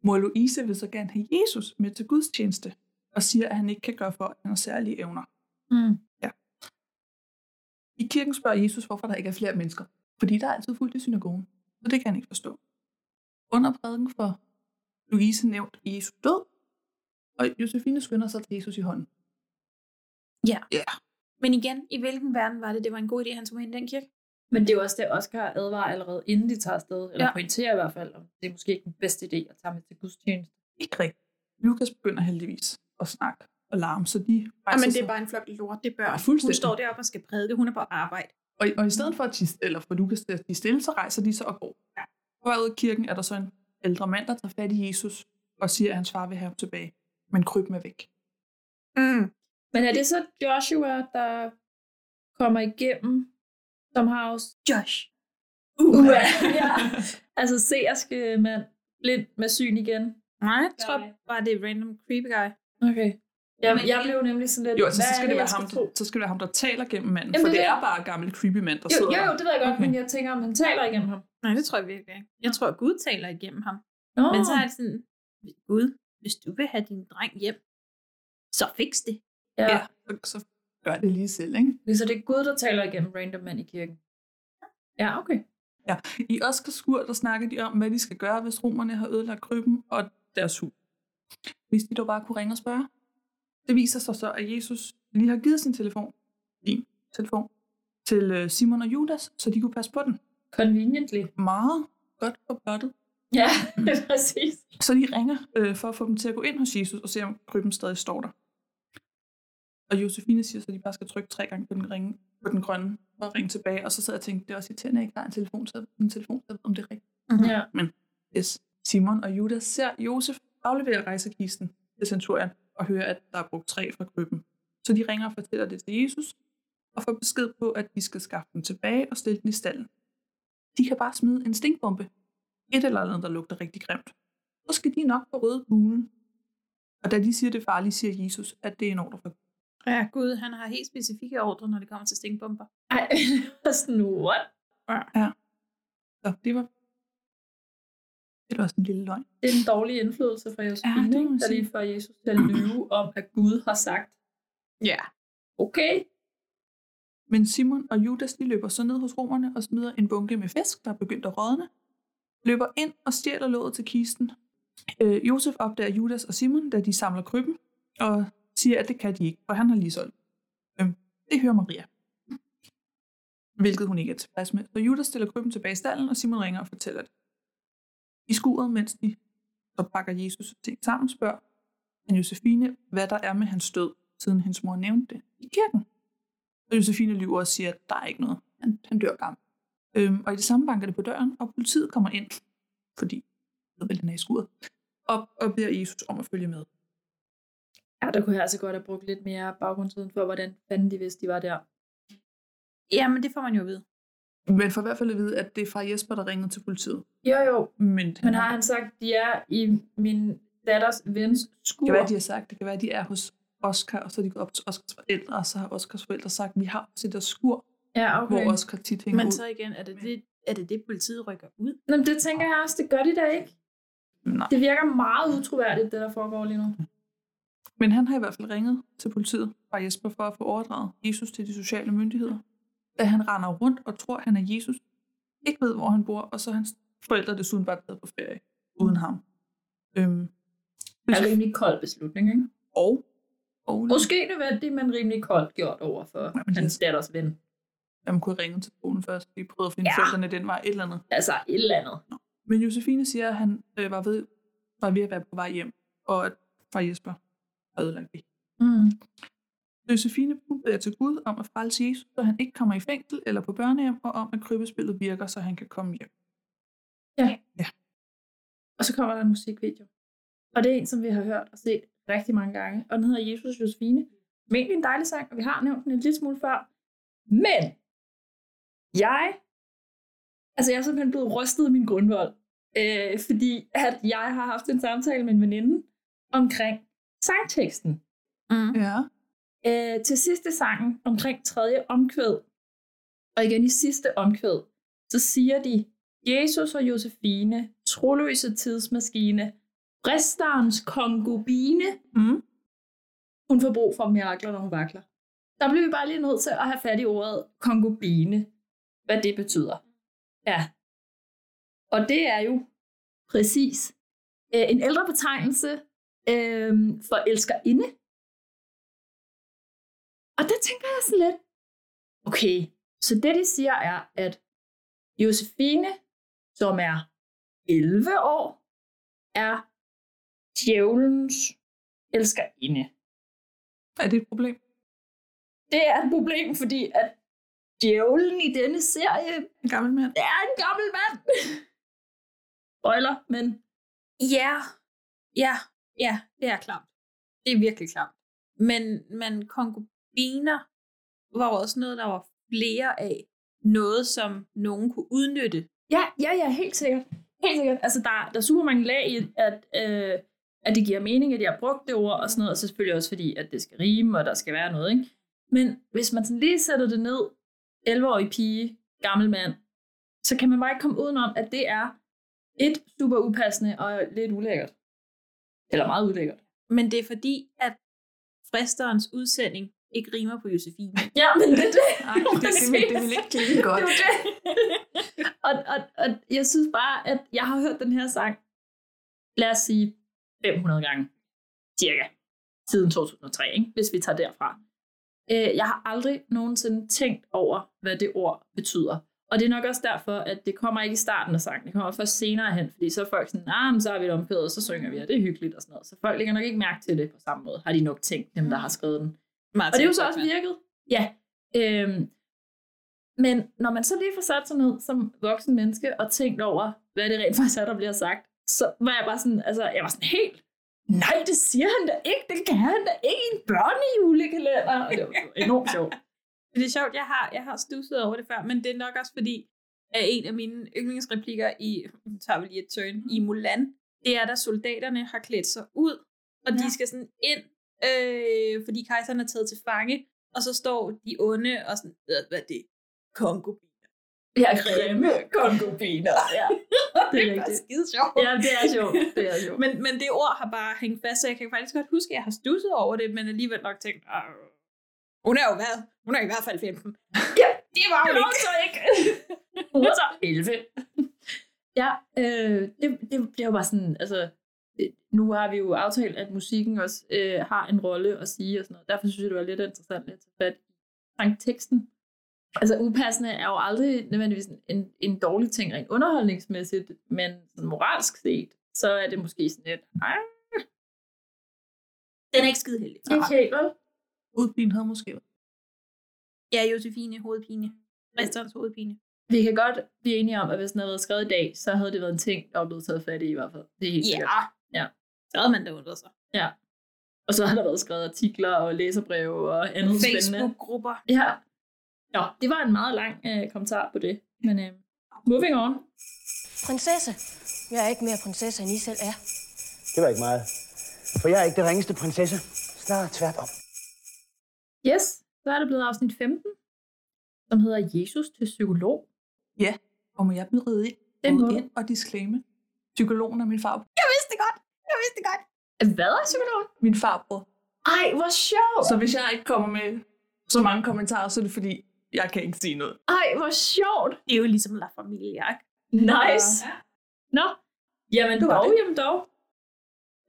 Mor Louise vil så gerne have Jesus med til gudstjeneste, og siger, at han ikke kan gøre for, at han har særlige evner. Mm. Ja. I kirken spørger Jesus, hvorfor der ikke er flere mennesker. Fordi der er altid fuldt i synagogen. Så det kan han ikke forstå. Under prædiken for Louise nævnt Jesu død, og Josefine skynder sig til Jesus i hånden. Ja. Ja. Men igen, i hvilken verden var det, det var en god idé, at han tog hen i den kirke? Men det er jo også det, Oscar advarer allerede, inden de tager afsted, eller Ja. ja. pointerer i hvert fald, om det er måske ikke den bedste idé at tage med til gudstjeneste. Ikke rigtigt. Lukas begynder heldigvis at snakke og larme, så de Jamen, rejser det er bare en flok lort, det bør. Ja. Hun står deroppe og skal prædike, hun er på arbejde. Og, og i stedet for at de, eller for Lukas til at de stille, så rejser de sig og går. På vej ud af kirken er der så en ældre mand, der tager fat i Jesus og siger, at hans far vil have ham tilbage. Men kryben er væk. Mm. Men er det så Joshua, der kommer igennem, som har også... Josh. Uh, ja. Altså seerske mand, blind med syn igen. Nej, jeg tror bare, det er random creepy guy. Okay. Jeg, jeg blev nemlig sådan lidt... Jo, altså, så skal, det være ham, så skal det være ham, der taler gennem manden. Jamen, for det det er bare gammel creepy mand, der Jo, sidder jo, jo, det ved jeg godt, Okay. men jeg tænker, om han taler igennem ham. Nej, det tror jeg virkelig ikke. Jeg tror, at Gud taler igennem ham. Nå. Men så er det sådan, Gud, hvis du vil have din dreng hjem, så fix det. Ja. Ja, så, så gør det lige selv, ikke? Så det er Gud, der taler igennem random mand i kirken. Ja, okay. Ja. I Oscars skur, der snakker de om, hvad de skal gøre, hvis romerne har ødelagt krybben og deres hus. Hvis de dog bare kunne ringe og spørge. Det viser sig så, at Jesus lige har givet sin telefon, din telefon, til øh, Simon og Judas, så de kunne passe på den. Conveniently. Meget godt for plottet. Ja, præcis. Så de ringer øh, for at få dem til at gå ind hos Jesus og se, om krybben stadig står der. Og Josefine siger så, at de bare skal trykke tre gange på den, ringe, på den grønne at ringe tilbage. Og så sad jeg og tænkte, det er også irriterende, at jeg ikke har en telefon, så en telefon, så om det er rigtigt. Ja. Men yes. Simon og Judas ser Josef aflevere rejsekisten til centurien og hører, at der er brugt træ fra krybben. Så de ringer og fortæller det til Jesus og får besked på, at de skal skaffe den tilbage og stille den i stallen. De kan bare smide en stinkbombe. Et eller andet, der lugter rigtig grimt. Så skal de nok få røde bulen. Og da de siger det farlige, siger Jesus, at det er en ordre for Ja, Gud, han har helt specifikke ordre, når det kommer til stinkbomber. Ej, sådan, what? Ja. Så det var... Det var også en lille løgn. Det er en dårlig indflydelse fra Josefine, Ja, ja, der lige får Jesus til at lyve om, at Gud har sagt. Ja. Okay. Men Simon og Judas de løber så ned hos romerne og smider en bunke med fisk, der er begyndt at rådne. Løber ind og stjæler låget til kisten. Øh, Josef opdager Judas og Simon, da de samler krybben, og siger, at det kan de ikke, for han har lige solgt. Øhm, det hører Maria. Hvilket hun ikke er tilfreds med. Så Judas stiller krybben tilbage i stallen, og Simon ringer og fortæller det. I skuret, mens de så pakker Jesus ting sammen, spørger han Josefine, hvad der er med hans død, siden hendes mor nævnte det i kirken. Og Josefine lyver og siger, at der er ikke noget. Han, han dør gammel. Øhm, og i det samme banker det på døren, og politiet kommer ind, fordi ved vel, den er i skuret, og, og beder Jesus om at følge med. Ja, der kunne jeg altså godt have brugt lidt mere baggrundsviden for, hvordan fanden de vidste, de var der. Ja, men det får man jo at vide. Men for i hvert fald at vide, at det er fra Jesper, der ringede til politiet. Jo, jo. Men, Men har han sagt, de er i min datters vens skur? Det kan være, de har sagt, det kan være, de er hos Oscar, og så er de gået op til Oscars forældre, og så har Oscars forældre sagt, at vi har også der skur, Ja, okay. hvor Oscar tit hænger Men ud. så igen, er det det, er det, det politiet rykker ud? Nå, men det tænker jeg også, det gør de da ikke. Nej. Det virker meget utroværdigt, det der foregår lige nu. Men han har i hvert fald ringet til politiet fra Jesper for at få overdraget Jesus til de sociale myndigheder. Da han render rundt og tror, han er Jesus, ikke ved, hvor han bor, og så er hans forældre desuden bare taget på ferie uden ham. Øhm, Det er en rimelig kold beslutning, ikke? Og, og Måske nødvendigt, men rimelig koldt gjort over for men hans datters ven. man kunne ringe til skolen først, vi prøvede at finde Ja. ja. forældrene den vej, et eller andet. Altså, et eller andet. Men Josefine siger, at han øh, var, ved, var ved at være på vej hjem, og at far Jesper havde ødelagt det. Mm. Josefine hun beder til Gud om at frelse Jesus, så han ikke kommer i fængsel eller på børnehjem, og om at krybbespillet virker, så han kan komme hjem. Ja. ja. Og så kommer der en musikvideo. Og det er en, som vi har hørt og set rigtig mange gange. Og den hedder Jesus Josefine. Som egentlig en dejlig sang, og vi har nævnt den en lille smule før. Men jeg, altså jeg er simpelthen blevet rystet i min grundvold. Øh, fordi at jeg har haft en samtale med en veninde omkring sangteksten. Mm. Ja. Øh, til sidste sangen, omkring tredje omkvæd, og igen i sidste omkvæd, så siger de, Jesus og Josefine, troløse tidsmaskine, bristerens konkubine, mm. hun får brug for mirakler, når hun vakler. Der bliver vi bare lige nødt til at have fat i ordet konkubine, hvad det betyder. Ja. Og det er jo præcis øh, en ældre betegnelse øh, for elskerinde. Og der tænker jeg sådan lidt, okay, så det de siger er, at Josefine, som er 11 år, er djævelens elskerinde. Er det et problem? Det er et problem, fordi at djævlen i denne serie En gammel mand. er en gammel mand. Spoiler, men Ja, ja, ja, det er klamt. Det er virkelig klamt. Men, men konkubiner var også noget, der var flere af. Noget, som nogen kunne udnytte. Ja, ja, ja, helt sikkert. Helt sikkert. Altså, der, der er super mange lag i, at, øh, at det giver mening, at jeg har brugt det ord og sådan noget, og så selvfølgelig også fordi, at det skal rime, og der skal være noget, ikke? Men hvis man sådan lige sætter det ned, 11-årig pige, gammel mand, så kan man bare ikke komme udenom, at det er et super upassende og lidt ulækkert. Eller meget ulækkert. Men det er fordi, at fristerens udsending ikke rimer på Josefine. Ja, men det er det. Ej, det, det, vil- det vil ikke klinge godt. Det det. og, og, og jeg synes bare, at jeg har hørt den her sang, lad os sige 500 gange, cirka, siden 2003, ikke? hvis vi tager derfra. Øh, jeg har aldrig nogensinde tænkt over, hvad det ord betyder. Og det er nok også derfor, at det kommer ikke i starten af sangen. Det kommer først senere hen, fordi så er folk sådan, ah, men så har vi et omkvæd, og så synger vi, og det er hyggeligt og sådan noget. Så folk lægger nok ikke mærke til det på samme måde, har de nok tænkt, dem der har skrevet den. Meget og det er jo så også virket. Ja. Øhm, men når man så lige får sat sig ned som voksen menneske og tænkt over, hvad det rent faktisk er, der bliver sagt, så var jeg bare sådan, altså, jeg var sådan helt, nej, det siger han da ikke, det kan han da ikke i en børnejulekalender. Og det var enormt sjovt. Det er sjovt, jeg har, jeg har stusset over det før, men det er nok også fordi, at en af mine yndlingsreplikker i, tager vi lige et turn, i Mulan, det er, da soldaterne har klædt sig ud, og ja. de skal sådan ind, øh, fordi kejseren er taget til fange, og så står de onde og sådan, hvad, er det? Konkubiner. Ja, grimme konkubiner. Ja, det er bare rigtigt. skide sjovt. Ja, det er sjovt. Det er sjovt. Men, men det ord har bare hængt fast, så jeg kan faktisk godt huske, at jeg har stusset over det, men alligevel nok tænkt, "Ah, hun er jo hvad? Hun er i hvert fald 15. Ja, det var hun det var ikke. så ikke. Hun var så 11. Ja, øh, det, det, det var bare sådan, altså, det, nu har vi jo aftalt, at musikken også øh, har en rolle at sige og sådan noget. Derfor synes jeg, det var lidt interessant at tage fat i sangteksten. Altså upassende er jo aldrig nødvendigvis en, en, en dårlig ting rent underholdningsmæssigt, men sådan moralsk set, så er det måske sådan lidt, Den er ikke skide heldig. ikke helt, vel? Udpin havde måske været. Ja, Josefine, hovedpine. Resterens hovedpine. Vi kan godt blive enige om, at hvis den havde været skrevet i dag, så havde det været en ting, der var blevet taget fat i i hvert fald. Det er helt Ja. sikkert. Ja. Så havde man da undret sig. Ja. Og så har der været skrevet artikler og læserbreve og andet spændende. Facebook-grupper. Ja. Nå, det var en meget lang øh, kommentar på det. Men øh, moving on. Prinsesse. Jeg er ikke mere prinsesse, end I selv er. Det var ikke meget. For jeg er ikke det ringeste prinsesse. Snarere tværtom. Yes, så er det blevet afsnit 15, som hedder Jesus til psykolog. Ja, og må jeg byde ind, Den må ind og disclaimer. Psykologen er min far. Jeg vidste det godt. Jeg vidste det godt. Hvad er psykologen? Min farbror. Ej, hvor sjovt. Så hvis jeg ikke kommer med så mange kommentarer, så er det fordi, jeg kan ikke sige noget. Ej, hvor sjovt. Det er jo ligesom La Familia, ikke? Nice. Nå, jamen dog, det. jamen dog.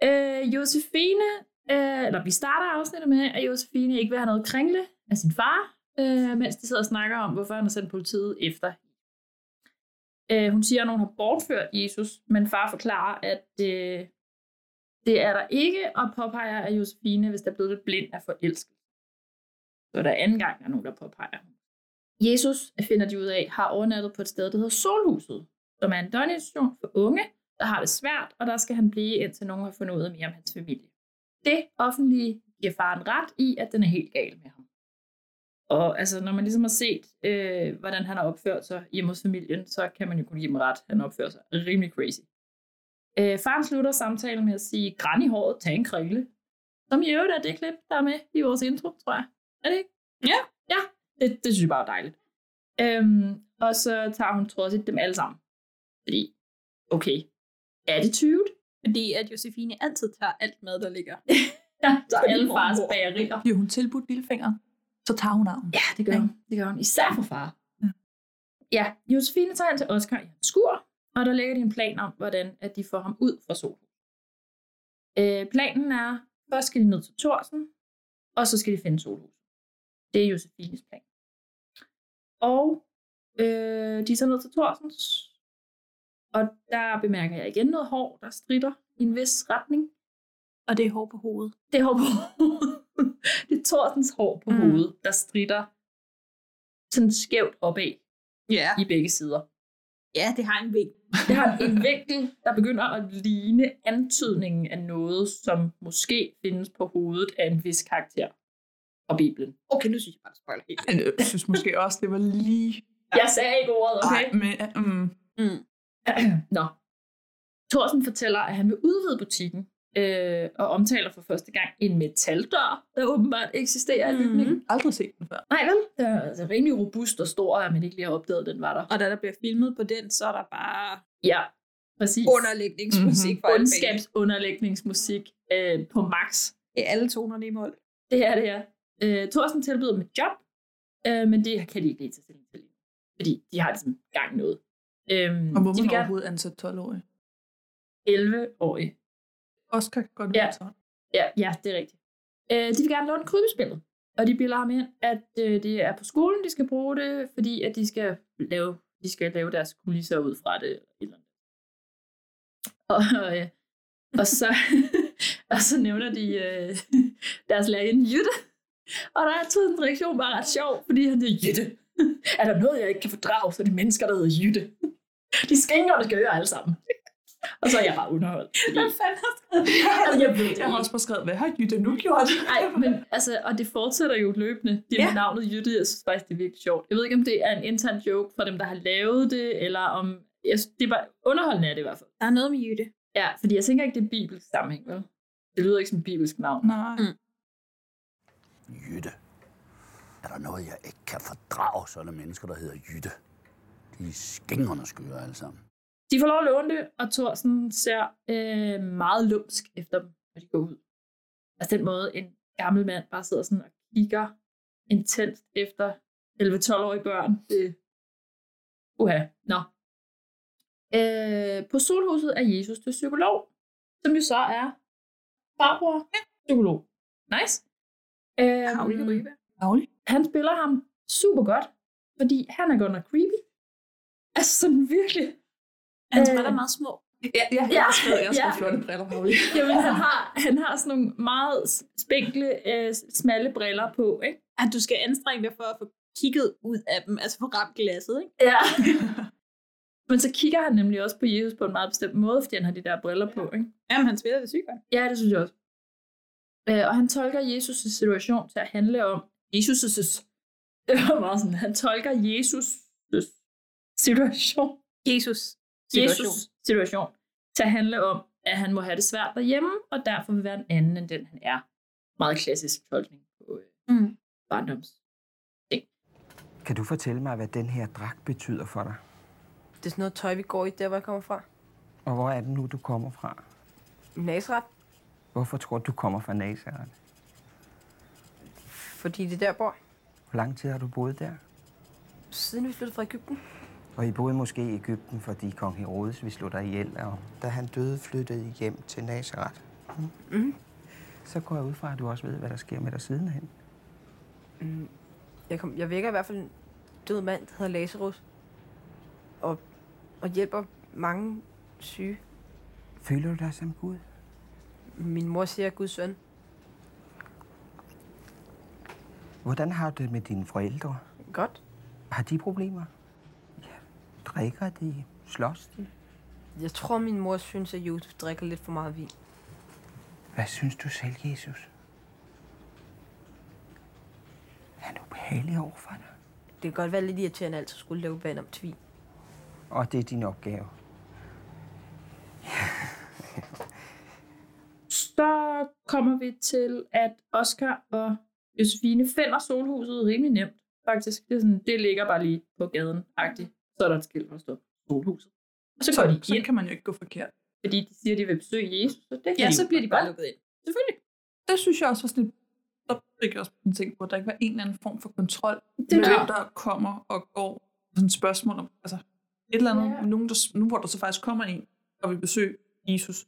Øh, Josefine, øh, eller vi starter afsnittet med, at Josefine ikke vil have noget kringle af sin far, øh, mens de sidder og snakker om, hvorfor han har sendt politiet efter. Øh, hun siger, at nogen har bortført Jesus, men far forklarer, at øh, det er der ikke, og påpeger, at Josefine, hvis der er blevet lidt blind af forelskelse. Så der er anden gang, der er nogen, der påpeger. Jesus, finder de ud af, har overnattet på et sted, der hedder Solhuset, som er en døgninstitution for unge, der har det svært, og der skal han blive, indtil nogen har fundet ud af mere om hans familie. Det offentlige giver faren ret i, at den er helt gal med ham. Og altså, når man ligesom har set, øh, hvordan han har opført sig hjemme hos familien, så kan man jo kun give ham ret. Han opfører sig rimelig crazy. Øh, faren slutter samtalen med at sige, græn i håret, tag en krille. Som i øvrigt er det klip, der er med i vores intro, tror jeg. Er det ikke? Ja. Ja, det, det synes jeg bare er dejligt. Øhm, og så tager hun trodsigt dem alle sammen. Fordi, okay, attitude. Fordi at Josefine altid tager alt mad, der ligger. ja, så alle fars bagerier. Bliver hun tilbudt lillefinger, så tager hun armen. Ja, det gør hun. Det gør hun. Især for far. Ja, ja Josefine tager hen til Oscar i hans skur, og der lægger de en plan om, hvordan at de får ham ud fra solen. Øh, planen er, først skal de ned til Thorsen, og så skal de finde solhus. Det er Josefines plan. Og øh, de er så ned til Thorsens, og der bemærker jeg igen noget hår, der strider i en vis retning. Og det er hår på hovedet. Det er hår på hovedet. det er Thorsens hår på mm. hovedet, der strider sådan skævt opad ja. i begge sider. Ja, det har en vinkel. Det har en vinkel, der begynder at ligne antydningen af noget, som måske findes på hovedet af en vis karakter fra Bibelen. Okay, nu synes jeg bare, du spoiler helt. Jeg synes måske også, det var lige... Jeg sagde ikke ordet, okay? Ej, men, mm. Mm. Nå. Thorsen fortæller, at han vil udvide butikken, øh, og omtaler for første gang en metaldør, der åbenbart eksisterer i bygningen. Mm. Aldrig set den før. Nej vel? Det er altså rimelig robust og stor, at man ikke lige har opdaget, den var der. Og da der bliver filmet på den, så er der bare Ja, præcis. underlægningsmusik mm-hmm. Ondskabsunderlægningsmusik øh, på max. I alle tonerne i mål. Det er det, ja. Øh, Thorsten tilbyder dem et job, øh, men det kan de ikke lige tage stilling til. Fordi de har ligesom gang noget. Øhm, Og må man gerne overhovedet ansætte 12-årige? 11-årige. Oscar kan godt Ja. være sådan. Ja, ja, det er rigtigt. Øh, de vil gerne låne krybespillet. Og de bilder ham ind, at øh, det er på skolen, de skal bruge det, fordi at de skal lave, de skal lave deres kulisser ud fra det. Eller andet. Og, øh, og, så, og så nævner de øh, deres lærerinde Jytte. Og der er Tudens reaktion bare ret sjov, fordi han er Jytte. er der noget, jeg ikke kan fordrage, så er det mennesker, der hedder Jytte. De skænger, der skal høre alle sammen. Og så er jeg bare underholdt. Fordi... Hvad fanden har skrevet Altså, jeg ved det Jeg har også bare skrevet, hvad har Jytte nu gjort? Nej, men altså, og det fortsætter jo løbende. Det er Ja. med navnet Jytte, jeg synes faktisk, det er virkelig sjovt. Jeg ved ikke, om det er en intern joke fra dem, der har lavet det, eller om... Jeg, det er bare underholdende er det i hvert fald. Der er noget med Jytte. Ja, fordi jeg tænker ikke, det er bibelsk sammenhæng, vel? Det lyder ikke som et bibelsk navn. Nej. Mm. Jytte. Er der noget, jeg ikke kan fordrage, sådan mennesker, der hedder Jytte? De er skængerne skøre alle sammen. De får lov at låne det, og Thorsen ser øh, meget lumsk efter dem, når de går ud. Altså den måde, en gammel mand bare sidder sådan og kigger intenst efter 11-12-årige børn. Det... Uha, nå. Øh, på solhuset er Jesus til psykolog, som jo så er farbror psykolog. Nice. Rybe. Pauli. Han spiller ham super godt, fordi han er godt nok creepy. Altså sådan virkelig. Hans briller er meget små. Ja, ja, jeg har skrevet, jeg har ja. flotte briller, Pauli. Jamen, han har, han har sådan nogle meget spinkle, øh, smalle briller på, ikke? At du skal anstrenge dig for at få kigget ud af dem, altså få ramt glasset, ikke? Ja. Men så kigger han nemlig også på Jesus på en meget bestemt måde, fordi han har de der briller på, ikke? Jamen, han spiller det sygt godt. Ja, det synes jeg også. Øh, og han tolker Jesus' situation til at handle om Jesus' Det var meget sådan, han tolker Jesus' situation. Jesus Jesus situation til at handle om, at han må have det svært derhjemme, og derfor vil være en anden end den, han er. Meget klassisk tolkning på øh, mm. barndoms. Kan du fortælle mig, hvad den her dragt betyder for dig? Det er sådan noget tøj, vi går i, der hvor jeg kommer fra. Og hvor er det nu, du kommer fra? Nazareth, Hvorfor tror du, du kommer fra Nazareth? fordi det er der, jeg bor. Hvor lang tid har du boet der? Siden vi flyttede fra Ægypten. Og I boede måske i Ægypten, fordi kong Herodes ville slå dig ihjel, og da han døde, flyttede I hjem til Nazareth. Mm. Mm. Så går jeg ud fra, at du også ved, hvad der sker med dig sidenhen. Mm. Jeg, kom, jeg vækker i hvert fald en død mand, der hedder Lazarus. Og, og hjælper mange syge. Føler du dig som Gud? Min mor siger, er Guds søn. Hvordan har du det med dine forældre? Godt. Har de problemer? Drikker de? Slås de? Jeg tror, min mor synes, at Josef drikker lidt for meget vin. Hvad synes du selv, Jesus? Er han ubehagelig over for dig? Det kan godt være lidt irriterende, at altid skulle lave vand om tvin. Og det er din opgave. Så kommer vi til, at Oscar og Josefine finder solhuset rimelig nemt. Faktisk, det, er sådan, det ligger bare lige på gaden -agtigt. Så er der et skilt, hvor der står solhuset. Og så går de så ind, kan man jo ikke gå forkert. fordi de siger, at de vil besøge Jesus. Så det kan Ja, de så bliver de bare lukket ind. Selvfølgelig. Det synes jeg også var sådan lidt... Der fik jeg også en ting på, at der ikke var en eller anden form for kontrol. Det er hvem der kommer og går. Sådan et spørgsmål om, altså et eller andet, Ja. nogen, der, nu hvor der så faktisk kommer en og vil besøge Jesus,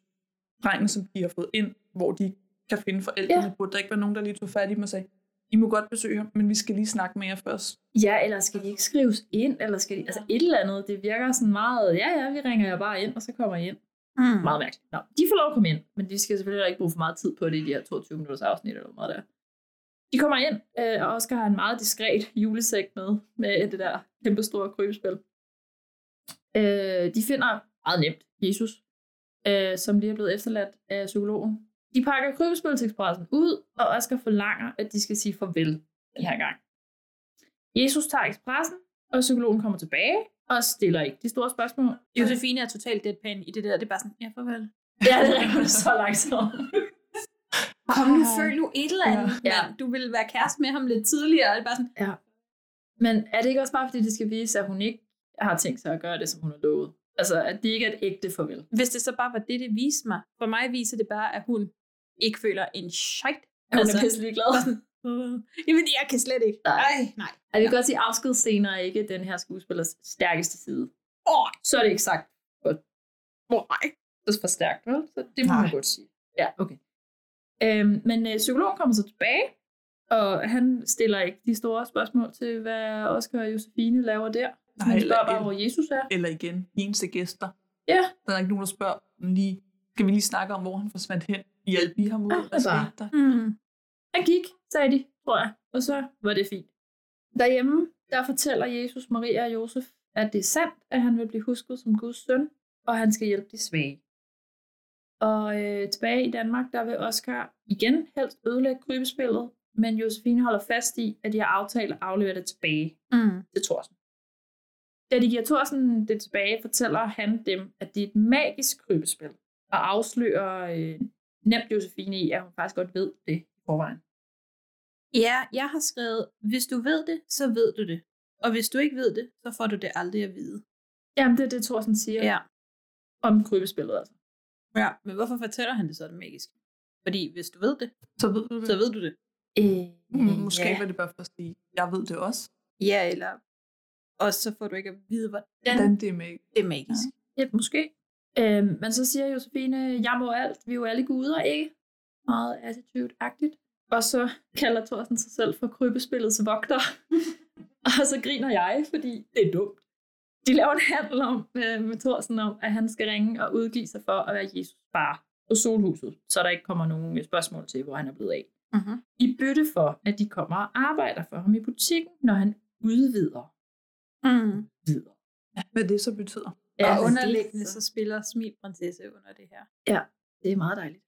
drengen, som de har fået ind, hvor de kan finde forældrene, ja. burde der ikke være nogen, der lige tog fat i dem og sagde, I må godt besøge ham, men vi skal lige snakke med jer først. Ja, eller skal de ikke skrives ind, eller skal de, altså et eller andet, det virker sådan meget, ja ja, vi ringer jer bare ind, og så kommer I ind. Mm. Meget mærkeligt. Nå, de får lov at komme ind, men de skal selvfølgelig ikke bruge for meget tid på det i de her 22 minutters afsnit eller noget der. De kommer ind, øh, og Oscar har en meget diskret julesæk med, med det der kæmpe store krybespil. Øh, de finder meget nemt Jesus, øh, som lige er blevet efterladt af psykologen. De pakker krybespilsekspressen ud, og Oscar forlanger, at de skal sige farvel den her gang. Jesus tager ekspressen, og psykologen kommer tilbage og stiller ikke de store spørgsmål. Josefine er totalt deadpan i det der. Det er bare sådan, ja, farvel. Ja, det er så langsomt. Kom nu, føl nu et eller andet. Ja. Ja. Du ville være kæreste med ham lidt tidligere. Det er bare sådan, Ja. Men er det ikke også bare, fordi det skal vise, at hun ikke har tænkt sig at gøre det, som hun har lovet? Altså, at det ikke er et ægte farvel. hvis det så bare var det, det viste mig. For mig viser det bare, at hun ikke føler en shit. Hun er pisselig glad. Uh, jamen, jeg kan slet ikke. Nej. Ej, nej. Jeg vil godt sige, at afskedsscener er ikke den her skuespillers stærkeste side. Åh, Så er det ikke sagt nej. Det er for stærkt, vel? Så det må man Nej. godt sige. Ja, okay. Øhm, men øh, psykologen kommer så tilbage, og han stiller ikke de store spørgsmål til, hvad Oscar og Josefine laver der. Så han spørger bare, hvor Jesus er. Eller igen, eneste gæster. Ja. Der er ikke nogen, der spørger lige, skal vi lige snakke om, hvor han forsvandt hen? Hjælp I ham ud? Ah, bare. skete der? Mm. Han gik, sagde de, tror jeg. Og så var det fint. Derhjemme, der fortæller Jesus, Maria og Josef, at det er sandt, at han vil blive husket som Guds søn, og han skal hjælpe de svage. Og øh, tilbage i Danmark, der vil Oscar igen helst ødelægge krybespillet, men Josefine holder fast i, at de har aftalt at aflevere det tilbage Mm. til Thorsen. Da de giver Thorsen det tilbage, fortæller han dem, at det er et magisk krybespil, og afslører øh, nemt Josefine i, at hun faktisk godt ved det i forvejen. Ja, jeg har skrevet, hvis du ved det, så ved du det. Og hvis du ikke ved det, så får du det aldrig at vide. Jamen, det er det, Thorsen siger Ja. om krybespillet, altså. Ja, men hvorfor fortæller han det så, det magisk? Fordi hvis du ved det, Så ved du det. så ved du det. Øh, Mm, Måske ja. var det bare for at sige, jeg ved det også. Ja, eller... Og så får du ikke at vide, hvordan Hvordan det er med. det er magisk. Ja, måske. Øhm, men så siger Josefine, jeg må alt, vi er jo alle guder, ikke? Meget attitude-agtigt. Og så kalder Thorsten sig selv for krybespillets vogter. og så griner jeg, fordi det er dumt. De laver en handel om, øh, med Thorsten om, at han skal ringe og udgive sig for at være Jesus far på solhuset, så der ikke kommer nogen spørgsmål til, hvor han er blevet af. Mm-hmm. I bytte for, at de kommer og arbejder for ham i butikken, når han udvider. Mm. Videre. Hvad det så betyder. Ja, og det- underliggende, så spiller Smil Prinsesse under det her. Ja, det er meget dejligt.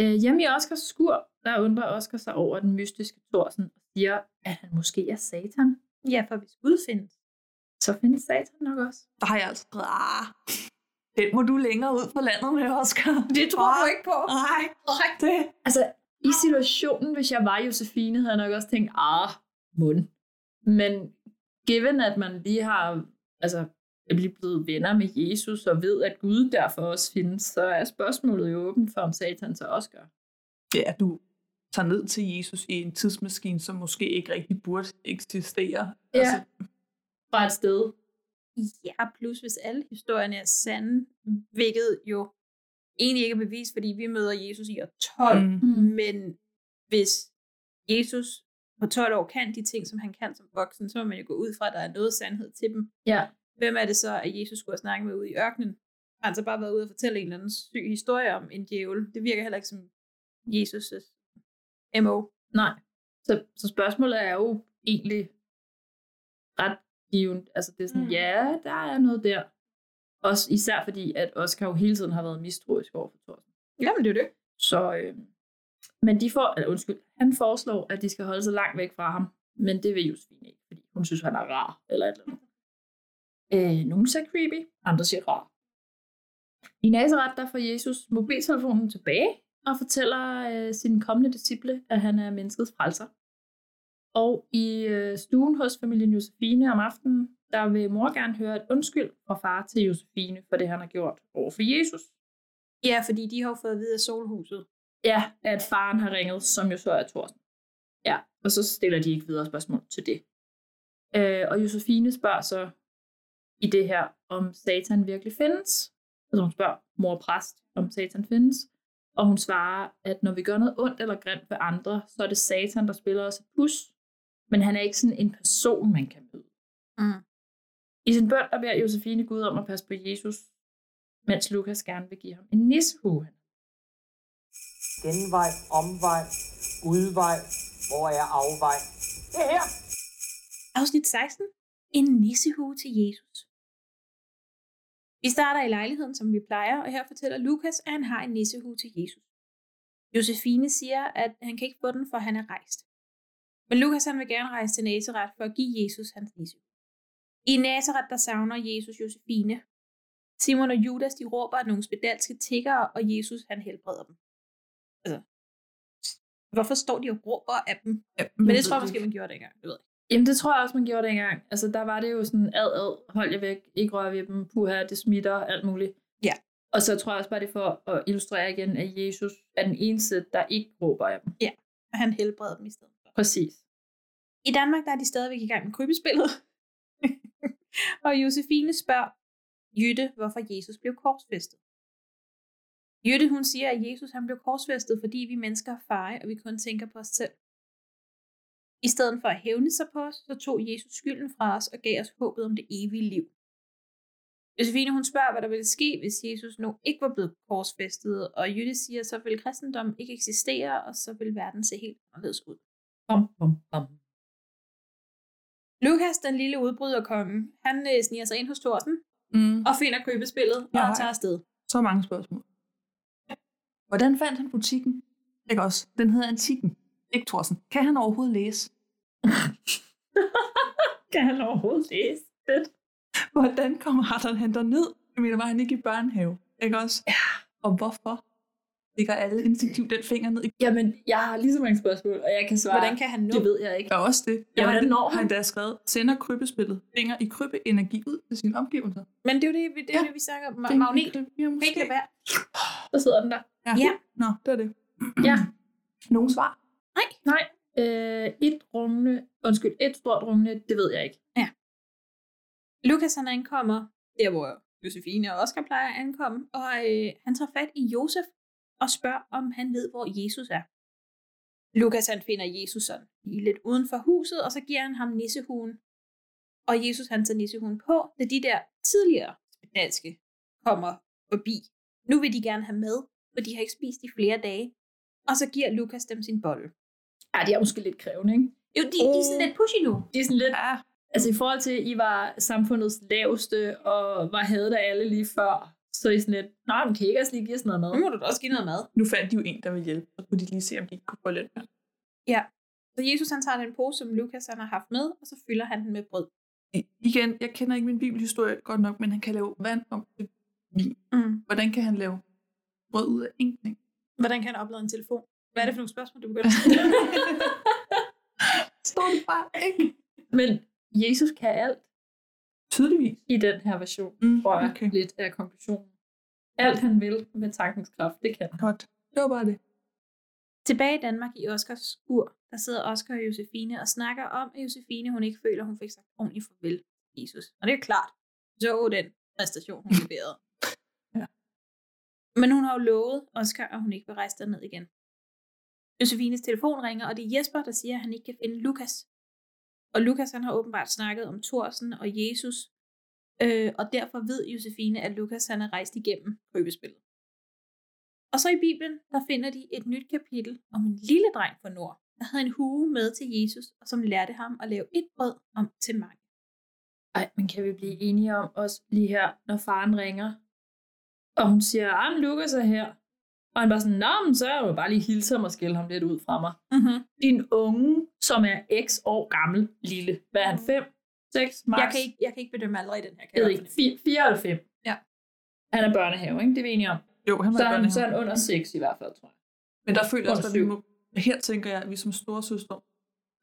Øh, hjemme i Oscars skur, der undrer Oscar sig over den mystiske Thorsen og siger, at han måske er Satan. Ja, for hvis Gud findes. Så findes Satan nok også. Der har jeg altså skrevet, ah, den må du længere ud på landet med, Oscar. Det tror du ikke på. Nej, det. Altså, i situationen, hvis jeg var Josefine, havde jeg nok også tænkt, ah, mund. Men given, at man lige har, altså, er lige blevet venner med Jesus og ved, at Gud derfor også findes, så er spørgsmålet jo åbent for, om Satan så også gør. Ja, du tager ned til Jesus i en tidsmaskine, som måske ikke rigtig burde eksistere. Ja. Altså, Fra et sted. Ja, plus hvis alle historierne er sande, hvilket jo egentlig ikke er bevis, fordi vi møder Jesus i år 12, Mm. Mm. men hvis Jesus på 12 år kan de ting, som han kan som voksen, så må man jo gå ud fra, at der er noget sandhed til dem. Ja. Hvem er det så, at Jesus skulle have snakket med ude i ørkenen? Har han så bare været ude og fortælle en eller anden syg historie om en djævel? Det virker heller ikke som Jesus' MO. Nej. Så, så spørgsmålet er jo egentlig ret givet. Altså det er sådan, Mm. mm. ja, der er noget der. Også især fordi, at Oscar jo hele tiden har været mistroisk over for Thorsten. Jamen, det er det. Så, øh, men de får, eller undskyld, han foreslår, at de skal holde sig langt væk fra ham. Men det vil Josefine ikke, fordi hun synes, han er rar, eller et eller andet. Øh, nogle siger creepy, andre siger rar. I Nazareth, der får Jesus mobiltelefonen tilbage, og fortæller øh, sine kommende disciple, at han er menneskets frelser. Og i øh, stuen hos familien Josefine om aftenen, der vil mor gerne høre et undskyld fra far til Josefine for det, han har gjort over for Jesus. Ja, fordi de har jo fået at vide af solhuset. Ja, at faren har ringet, som jo så er Thorsten. Ja, og så stiller de ikke videre spørgsmål til det. Øh, og Josefine spørger så i det her, om Satan virkelig findes. Altså hun spørger mor og præst, om Satan findes. Og hun svarer, at når vi gør noget ondt eller grimt ved andre, så er det Satan, der spiller os et pus. Men han er ikke sådan en person, man kan møde. Mm. I sin bøn, der beder Josefine Gud om at passe på Jesus, mens Lukas gerne vil give ham en nissehue. Genvej, omvej, udvej, hvor er afvej? Det er her! Afsnit 16. En nissehue til Jesus. Vi starter i lejligheden, som vi plejer, og her fortæller Lukas, at han har en nissehue til Jesus. Josefine siger, at han kan ikke få den, for han er rejst. Men Lukas han vil gerne rejse til Nazareth for at give Jesus hans nissehue. I Nazareth, der savner Jesus Josefine. Simon og Judas, de råber af nogle spedalske tiggere, og Jesus, han helbreder dem. Altså, hvorfor står de og råber af dem? Ja, men det tror jeg måske, man gjorde dengang. Det ved jeg. Jamen, det tror jeg også, man gjorde dengang. Altså, der var det jo sådan, ad, ad, hold jer væk, ikke rør ved dem, puha, det smitter, alt muligt. Ja. Og så tror jeg også bare, det for at illustrere igen, at Jesus er den eneste, der ikke råber af dem. Ja, og han helbreder dem i stedet for. Præcis. I Danmark der er de stadigvæk i gang med krybespillet. og Josefine spørger Jytte, hvorfor Jesus blev korsfæstet. Jytte, hun siger, at Jesus han blev korsfæstet, fordi vi mennesker er feje, og vi kun tænker på os selv. I stedet for at hævne sig på os, så tog Jesus skylden fra os og gav os håbet om det evige liv. Josefine hun spørger, hvad der ville ske, hvis Jesus nu ikke var blevet korsfæstet, og Jytte siger, så vil kristendommen ikke eksistere, og så vil verden se helt anderledes ud. Bum, bum, bum. Lukas, den lille udbryderkonge, han øh, sniger sig ind hos Thorsten mm. og finder købespillet, og Ja. tager afsted. Så mange spørgsmål. Hvordan fandt han butikken? Ikke også? Den hedder Antikken. Ikke Thorsen. Kan han overhovedet læse? kan han overhovedet læse? Fedt. Hvordan kommer han han ned? Jeg mener, var han ikke i børnehave? Ikke også? Ja. Og hvorfor ligger alle instinktivt den finger ned i Jamen, jeg har lige så mange spørgsmål, og jeg kan svare. Hvordan kan han nå? Det ved jeg ikke. Der er også det. Ja, hvordan han, når har han? han da skrevet, sender krybespillet finger i krybeenergi ud til sine omgivelser. Men det er jo det, vi- det, er ja. det vi snakker om. Ma- magnet. Ja, lade være. Så sidder den der. Ja. Ja. Nå, det er det. Ja. Nogen svar? Nej. Nej. Øh, et rungende, undskyld, et stort rungende, det ved jeg ikke. Ja. Lukas han ankommer der, hvor Josefine og Oscar plejer at ankomme, og øh, han tager fat i Josef og spørger, om han ved, hvor Jesus er. Lukas han finder Jesus sådan lige lidt uden for huset, og så giver han ham nissehuen. Og Jesus han tager nissehuen på, da de der tidligere spedalske kommer forbi. Nu vil de gerne have med, for de har ikke spist i flere dage. Og så giver Lukas dem sin bolle. Ja, de er måske lidt krævende, ikke? Jo, de, de er sådan lidt pushy nu. De er sådan lidt... Ja. Altså i forhold til, at I var samfundets laveste, og var hadet af alle lige før, så er I sådan lidt, nej, men kan I ikke også lige give os noget mad? Nu må du da også give noget mad. Nu fandt de jo en, der vil hjælpe, så kunne de lige se, om de ikke kunne få løn. Ja. Så Jesus han tager den pose, som Lukas han har haft med, og så fylder han den med brød. I- Igen, jeg kender ikke min bibelhistorie godt nok, men han kan lave vand om til vin. Mm. Hvordan kan han lave brød ud af ingenting? Hvordan kan han oplade en telefon? Hvad er det for nogle spørgsmål, du begynder at stille? Står det bare ikke? Men Jesus kan alt. Tydeligvis. I den her version, Mm, tror jeg okay. lidt af konklusionen. Alt han vil med tankens kraft, det kan han. Godt. Det var bare det. Tilbage i Danmark i Oscars skur, der sidder Oscar og Josefine og snakker om, at Josefine hun ikke føler, hun fik sagt ordentligt farvel til Jesus. Og det er klart. Så den præstation, hun leverede. Ja. Men hun har jo lovet Oscar, at hun ikke vil rejse derned igen. Josefines telefon ringer, og det er Jesper, der siger, at han ikke kan finde Lukas. Og Lukas han har åbenbart snakket om Thorsen og Jesus, øh, og derfor ved Josefine, at Lukas han er rejst igennem krybespillet. Og så i Bibelen, der finder de et nyt kapitel om en lille dreng fra Nord, der havde en hue med til Jesus, og som lærte ham at lave et brød om til mange. Ej, men kan vi blive enige om også lige her, når faren ringer, og hun siger, at Lukas er her. Og han bare sådan, nå, men så er jeg jo bare lige hilse ham og skælde ham lidt ud fra mig. Mm-hmm. Din unge, som er x år gammel, lille. Hvad er han? 5? 6? Max? Jeg kan, ikke, jeg kan ikke bedømme aldrig den her. Jeg ved ikke. 4, 4 eller 5? Ja. Han er børnehave, ikke? Det er vi enige om. Jo, han var så, i er han, så er han under 6 i hvert fald, tror jeg. Men der føler jeg også, at vi må, her tænker jeg, at vi som store søstre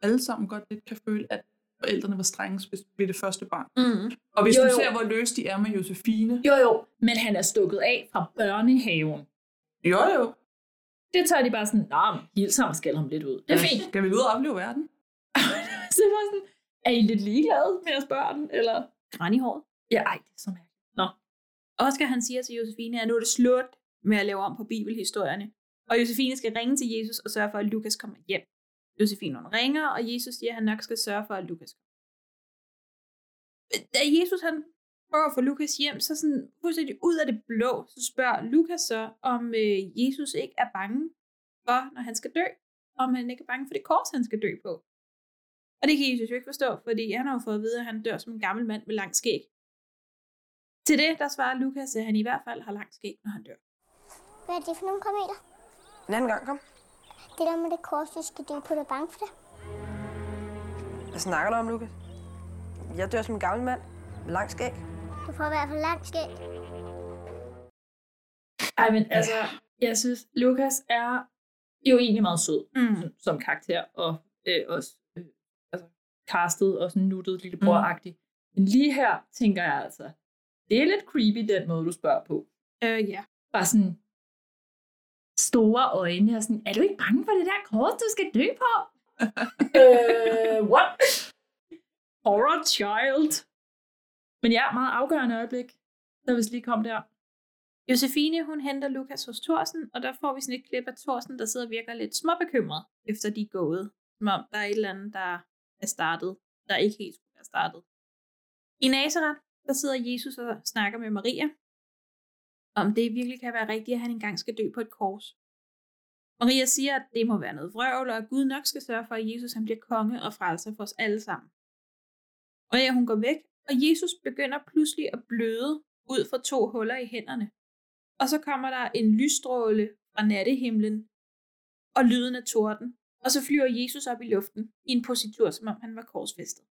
alle sammen godt lidt kan føle, at forældrene var strenge, hvis det blev det første barn. Mm. Og hvis Jo, du jo. ser, hvor løs de er med Josefine. Jo, jo. Men han er stukket af fra børnehaven. Jo, jo. Det tager de bare sådan, nå, hils ham og skælde ham lidt ud. Det er fint. Skal vi ud og opleve verden? så det var sådan, er I lidt ligeglade med jeres børn? Eller? Græn i håret. Ja, ej, det er så mærkeligt. Nå. Oscar han siger til Josefine, at nu er det slut med at lave om på bibelhistorierne. Og Josefine skal ringe til Jesus og sørge for, at Lukas kommer hjem. Josefine hun ringer, og Jesus siger, at han nok skal sørge for, at Lukas kommer. Da Jesus han prøver at få Lukas hjem, så sådan fuldstændig ud af det blå, så spørger Lukas så, om øh, Jesus ikke er bange for, når han skal dø. Om han ikke er bange for det kors, han skal dø på. Og det kan Jesus jo ikke forstå, fordi han har jo fået at vide, at han dør som en gammel mand med lang skæg. Til det, der svarer Lukas, at han i hvert fald har lang skæg, når han dør. Hvad er det for nogle kameler? En anden gang, kom. Det der med det kors, du skal dø på, du er bange for det? Hvad snakker du om, Lukas? Jeg dør som en gammel mand med lang skæg. Du får i hvert fald lang skæg. Ej, men altså, jeg synes, Lukas er jo egentlig meget sød mm. som, som karakter, og øh, også øh, altså, castet og sådan nuttet lillebror-agtig. Men lige her tænker jeg altså, det er lidt creepy, den måde, du spørger på. Øh, ja. Bare sådan store øjne, og sådan, er du ikke bange for det der kors, du skal dø på? øh, what? Horror child. Men ja, meget afgørende øjeblik, der hvis lige kom der. Josefine, hun henter Lukas hos Thorsen, og der får vi sådan et klip af Thorsen, der sidder og virker lidt småbekymret, efter de er gået. Som om der er et eller andet, der er startet, der ikke helt skulle være startet. I Nazareth, der sidder Jesus og snakker med Maria, om det virkelig kan være rigtigt, at han engang skal dø på et kors. Maria siger, at det må være noget vrøvl, og at Gud nok skal sørge for, at Jesus han bliver konge og frelser for os alle sammen. Og ja, hun går væk, og Jesus begynder pludselig at bløde ud fra to huller i hænderne. Og så kommer der en lysstråle fra nattehimlen og lyden af torden. Og så flyver Jesus op i luften i en positur, som om han var korsfæstet.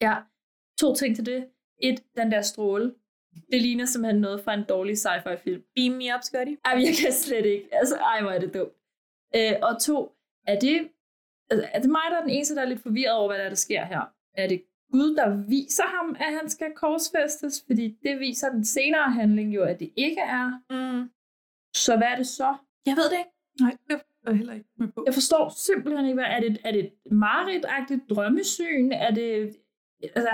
Ja, to ting til det. Et, den der stråle. Det ligner simpelthen noget fra en dårlig sci-fi film. Beam me up, Scotty. Ej, jeg kan slet ikke. Altså, ej, hvor er det dumt. Øh, og to, er det, altså, er det mig, der er den eneste, der er lidt forvirret over, hvad der, er, der sker her? Er det Gud, der viser ham, at han skal korsfæstes? Fordi det viser den senere handling jo, at det ikke er. Mm. Så hvad er det så? Jeg ved det ikke. Nej, det er jeg heller ikke med på. Jeg forstår simpelthen ikke, hvad er det? Er det et mareridtagtigt drømmesyn? Er det... Altså,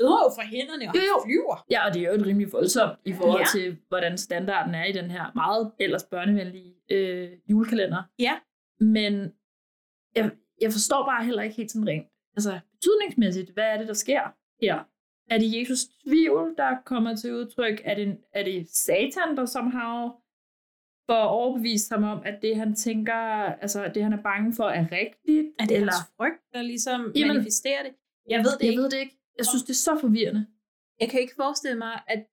Øder jo fra hænderne, og Jo, jo. flyver. Ja, og det er jo et rimelig voldsomt i forhold Ja. ja. til, hvordan standarden er i den her meget ellers børnevenlige øh, julekalender. Ja. Men jeg, jeg forstår bare heller ikke helt sådan rent. Altså, betydningsmæssigt, hvad er det, der sker her? Er det Jesus tvivl, der kommer til udtryk? Er det, er det Satan, der somehow får overbevist ham om, at det, han tænker, altså det, han er bange for, er rigtigt? Er det eller? hans frygt, der ligesom Jamen, manifesterer det? Jeg ved det jeg ikke. ved det ikke. Jeg synes, det er så forvirrende. Jeg kan ikke forestille mig, at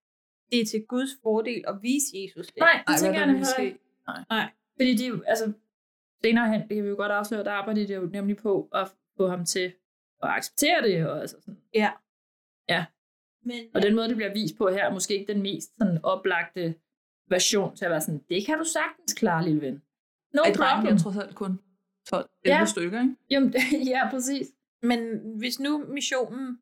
det er til Guds fordel at vise Jesus det. Nej, det tænker jeg ikke. Nej. Nej. Fordi de, jo- altså, senere hen, det kan vi jo godt afsløre, der arbejder de jo nemlig på at få ham til at acceptere det. Og, altså sådan. Ja. Ja. Men, Og den måde, det bliver vist på her, er måske ikke den mest sådan, oplagte version til at være sådan, det kan du sagtens klare, lille ven. No Ej, drengen problem. er trods alt kun 12 11 Ja. stykker, ikke? Jamen, ja, præcis. Men hvis nu missionen,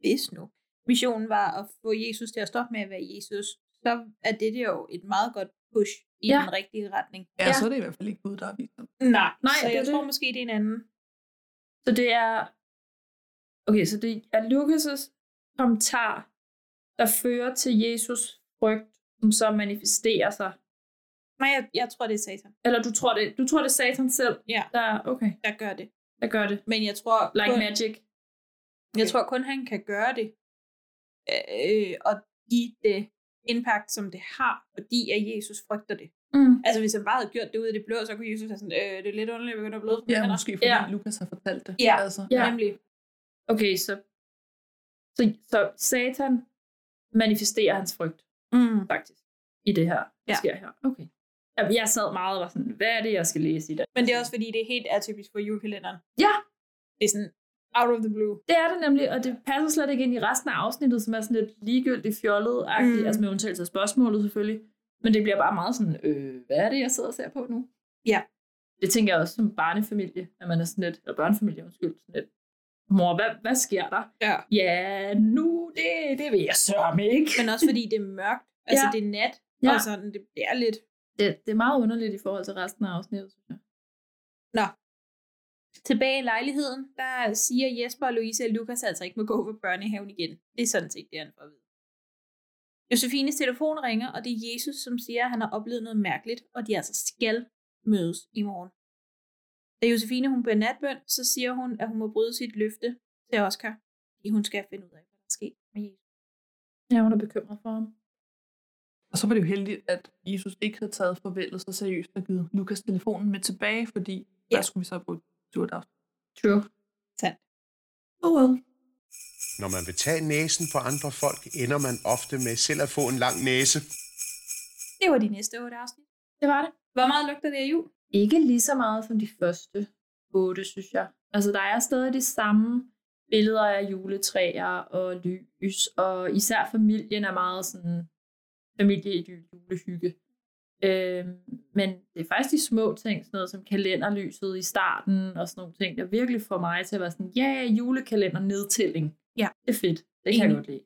hvis nu, missionen var at få Jesus til at stoppe med at være Jesus, så er det jo et meget godt push i Ja. den rigtige retning. Ja, ja, så er det i hvert fald ikke Gud, der har vist dem. Nej, Nej, så det jeg det. tror måske, det er en anden. Så det er... Okay, så det er Lukas' kommentar, der fører til Jesus frygt, som så manifesterer sig. Nej, jeg, jeg tror, det er Satan. Eller du tror det, du tror det er Satan selv, Ja, der, okay, der gør det. der gør det. Men jeg tror, Like kun, magic. jeg tror kun, han kan gøre det. Øh, og give det impact, som det har, fordi at Jesus frygter det. Mm. Altså hvis han bare havde gjort det ud af det blå, så kunne Jesus have sådan, øh, det er lidt underligt, at vi begynder at bløde. Ja, måske fordi ja. Lukas har fortalt det. Ja, altså. Ja. nemlig. Okay, så, så, så Satan manifesterer hans frygt, mm. faktisk, i det her, der Ja. sker her. Okay. Jeg sad meget og var sådan, hvad er det, jeg skal læse i det? Men det er også fordi, det er helt atypisk for julekalenderen. Ja. Det er sådan out of the blue. Det er det nemlig, og det passer slet ikke ind i resten af afsnittet, som er sådan lidt ligegyldigt fjollet Mm. mm. altså med undtagelse af spørgsmålet selvfølgelig. Men det bliver bare meget sådan, øh, hvad er det, jeg sidder og ser på nu? Ja. Det tænker jeg også som barnefamilie, at man er sådan lidt, eller børnefamilie, undskyld, sådan lidt, mor, hvad, hvad sker der? Ja. Ja, nu, det, det vil jeg sørge ikke. Men også fordi det er mørkt. Altså Ja. det er nat, Ja. og sådan, det, det er lidt... Det, det er meget underligt i forhold til resten af afsnittet, synes jeg. Nå. Tilbage i lejligheden, der siger Jesper og Louise, at Lukas altså ikke må gå på børnehaven igen. Det er sådan set det, han får at vide. Josefines telefon ringer, og det er Jesus, som siger, at han har oplevet noget mærkeligt, og de altså skal mødes i morgen. Da Josefine hun beder natbøn, så siger hun, at hun må bryde sit løfte til Oscar, fordi hun skal finde ud af, hvad der er sket med Jesus. Ja, hun er bekymret for ham. Og så var det jo heldigt, at Jesus ikke havde taget farvelet så seriøst og givet Lukas telefonen med tilbage, fordi ja. der skulle vi så bruge surt afsnit. True. Sandt. Oh well. Når man vil tage næsen på andre folk, ender man ofte med selv at få en lang næse. Det var de næste otte afsnit. Det var det. Hvor meget lugter det af jul? Ikke lige så meget som de første otte, synes jeg. Altså, der er stadig de samme billeder af juletræer og lys, og især familien er meget sådan familieidyl, julehygge. Øhm, men det er faktisk de små ting, sådan noget som kalenderlyset i starten og sådan nogle ting, der virkelig får mig til at være sådan, ja, yeah, julekalender nedtælling. Ja. Det er fedt. Det kan jeg Enig. godt lide.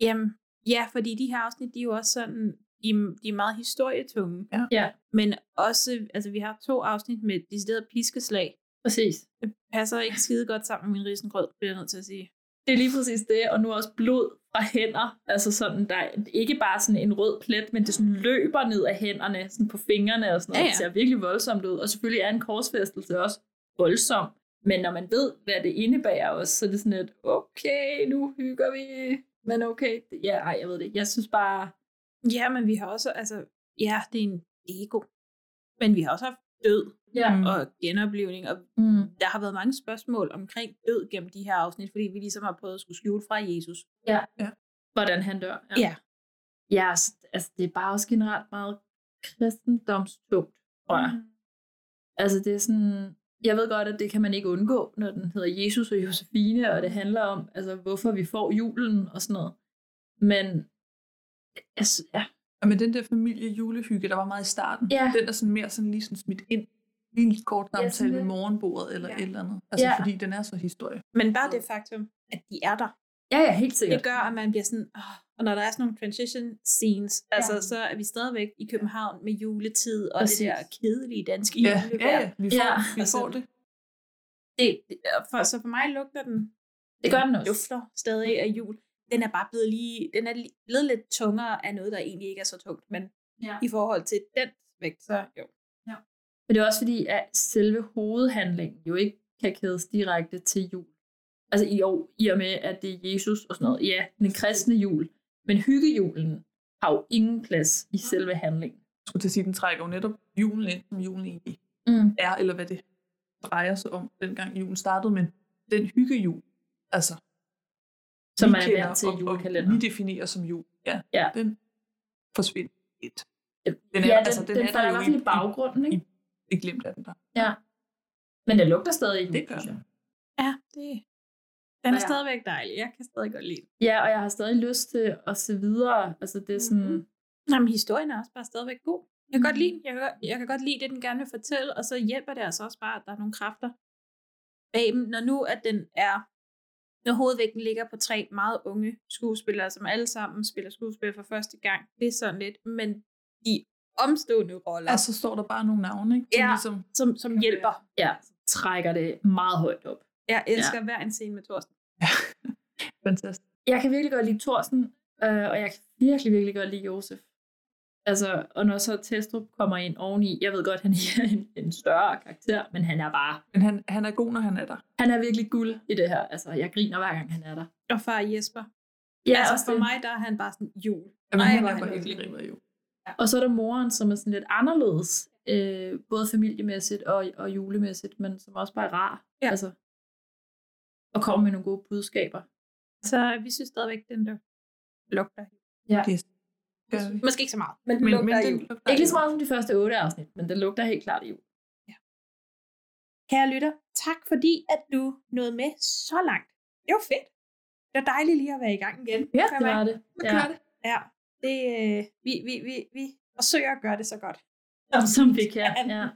Jamen, ja, fordi de her afsnit, de er jo også sådan, de, de er meget historietunge. Ja. ja. Men også, altså vi har to afsnit med decideret piskeslag. Præcis. Det passer ikke skide godt sammen med min risengrød, bliver jeg nødt til at sige. Det er lige præcis det, og nu også blod fra hænder. Altså sådan, der er ikke bare sådan en rød plet, men det sådan løber ned af hænderne, sådan på fingrene og sådan noget. Ja, ja. Det ser virkelig voldsomt ud. Og selvfølgelig er en korsfæstelse også voldsom. Men når man ved, hvad det indebærer også, så er det sådan lidt, okay, nu hygger vi. Men okay, ja, ej, jeg ved det. Jeg synes bare... Ja, men vi har også, altså, ja, det er en ego. Men vi har også haft død Ja. og genoplevning, og Mm. der har været mange spørgsmål omkring død gennem de her afsnit, fordi vi ligesom har prøvet at skulle skjule fra Jesus. Ja. ja. Hvordan han dør. Ja. Ja, altså, altså, det er bare også generelt meget kristendomstungt, tror jeg. Altså det er sådan, jeg ved godt, at det kan man ikke undgå, når den hedder Jesus og Josefine, og det handler om, altså hvorfor vi får julen og sådan noget. Men, altså, ja. Og med den der familie julehygge, der var meget i starten, Ja. den er sådan mere sådan lige sådan smidt ind i en kort Ja, samtale ved lidt. morgenbordet eller et eller andet. Altså Ja. fordi den er så historie. Men bare det faktum, at de er der. Ja, ja, helt sikkert. Det gør, at man bliver sådan, åh, og når der er sådan nogle transition scenes, ja. altså så er vi stadigvæk i København med juletid og Præcis. det der kedelige danske Ja, julevejr. ja, ja, vi får- vi altså, får det. det, det for, så for mig lugter den, Det gør den også. dufter stadig af jul. Den er bare blevet lige, den er blevet lidt tungere af noget, der egentlig ikke er så tungt, men Ja. i forhold til den vægt, så jo. Men det er også fordi, at selve hovedhandlingen jo ikke kan kædes direkte til jul. Altså i år, i og med, at det er Jesus og sådan noget. Ja, den kristne jul. Men hyggejulen har jo ingen plads i selve handlingen. Jeg skulle til at sige, den trækker jo netop julen ind, som julen egentlig Mm. er, eller hvad det drejer sig om, dengang julen startede. Men den hyggejul, altså, Som vi man er kender vant til i og- og julekalender. vi definerer som jul, ja, Ja. den forsvinder lidt. Den Den er, ja, altså, den, den, den er der i jo hvert fald i baggrunden, ikke? I, i glemt af den der. Ja. Men det lugter stadig jul, Det gør jeg. Ja, det, den er Ja. stadigvæk dejlig. Jeg kan stadig godt lide den. Ja, og jeg har stadig lyst til at se videre. Altså det er sådan... Mm-hmm. Jamen, historien er også bare stadigvæk god. Jeg kan godt lide den. Jeg kan, godt- jeg kan godt lide det, den gerne vil fortælle, og så hjælper det altså også bare, at der er nogle kræfter bag dem. Når nu, at den er, når hovedvægten ligger på tre meget unge skuespillere, som alle sammen spiller skuespil for første gang, det er sådan lidt, men de omstående roller, Ja, så står der bare nogle navne, ikke? Som ja, ligesom, som, som hjælper. Ja, trækker det meget højt op. Jeg elsker ja. hver en scene med Thorsten. fantastisk. Jeg kan virkelig godt lide Thorsten, øh, og jeg kan virkelig, virkelig godt lide Josef. Altså, og når så Testrup kommer ind oveni, jeg ved godt, han er en, en større karakter, men han er bare, Men han, han er god, når han er der. han er virkelig guld i det her. Altså, jeg griner hver gang han er der. Og far Jesper. Ja, også altså for det. mig, der er han bare sådan jul. Jamen, Ej, han er bare helt ribbet jo. Og så er der moren, som er sådan lidt anderledes, øh, både familiemæssigt og, og julemæssigt, men som også bare er rar. Ja. Altså, og kommer med nogle gode budskaber. Så vi synes stadigvæk, den der lugter. Ja. Yes. Gør vi. Måske ikke så meget, men Men, lugter men af den, jul. ikke lige så meget som de første otte afsnit, men den lugter helt klart af jul. Kære lytter, tak fordi, at du nåede med så langt. Det var fedt. Det var dejligt lige at være i gang igen. Ja, kan det var det. Ja. det. Ja, det, øh, vi, vi, vi, vi forsøger at gøre det så godt. Som vi kan, ja.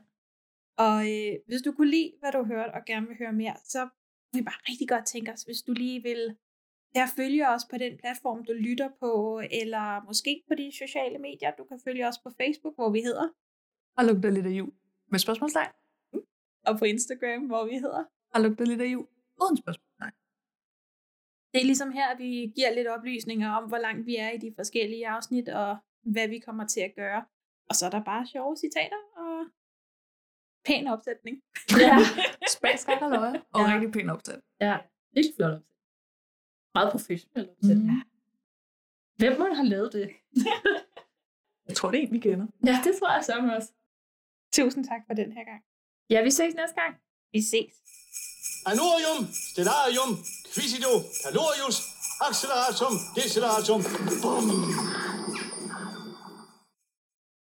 Og øh, hvis du kunne lide, hvad du hørte, og gerne vil høre mere, så vil vi bare rigtig godt tænke os, hvis du lige vil der følge os på den platform, du lytter på, eller måske på de sociale medier. Du kan følge os på Facebook, hvor vi hedder, Og lugter lidt af jul. Med spørgsmålstegn. og på Instagram, hvor vi hedder. Og lugter lidt af jul. Uden spørgsmålstegn. Det er ligesom her, at vi giver lidt oplysninger om, hvor langt vi er i de forskellige afsnit, og hvad vi kommer til at gøre. Og så er der bare sjove citater og pæn opsætning. Ja. Spansk og løje. Og Ja. rigtig pæn opsat. Ja, virkelig flot. Meget professionel opsat. Mhm. Mm. Hvem må have lavet det? Jeg tror, det er en, vi kender. Ja, det tror jeg sammen også. Tusind tak for den her gang. Ja, vi ses næste gang. Vi ses. Anorium, stellarium, quisido, calorius, acceleratum, deceleratum. Bum.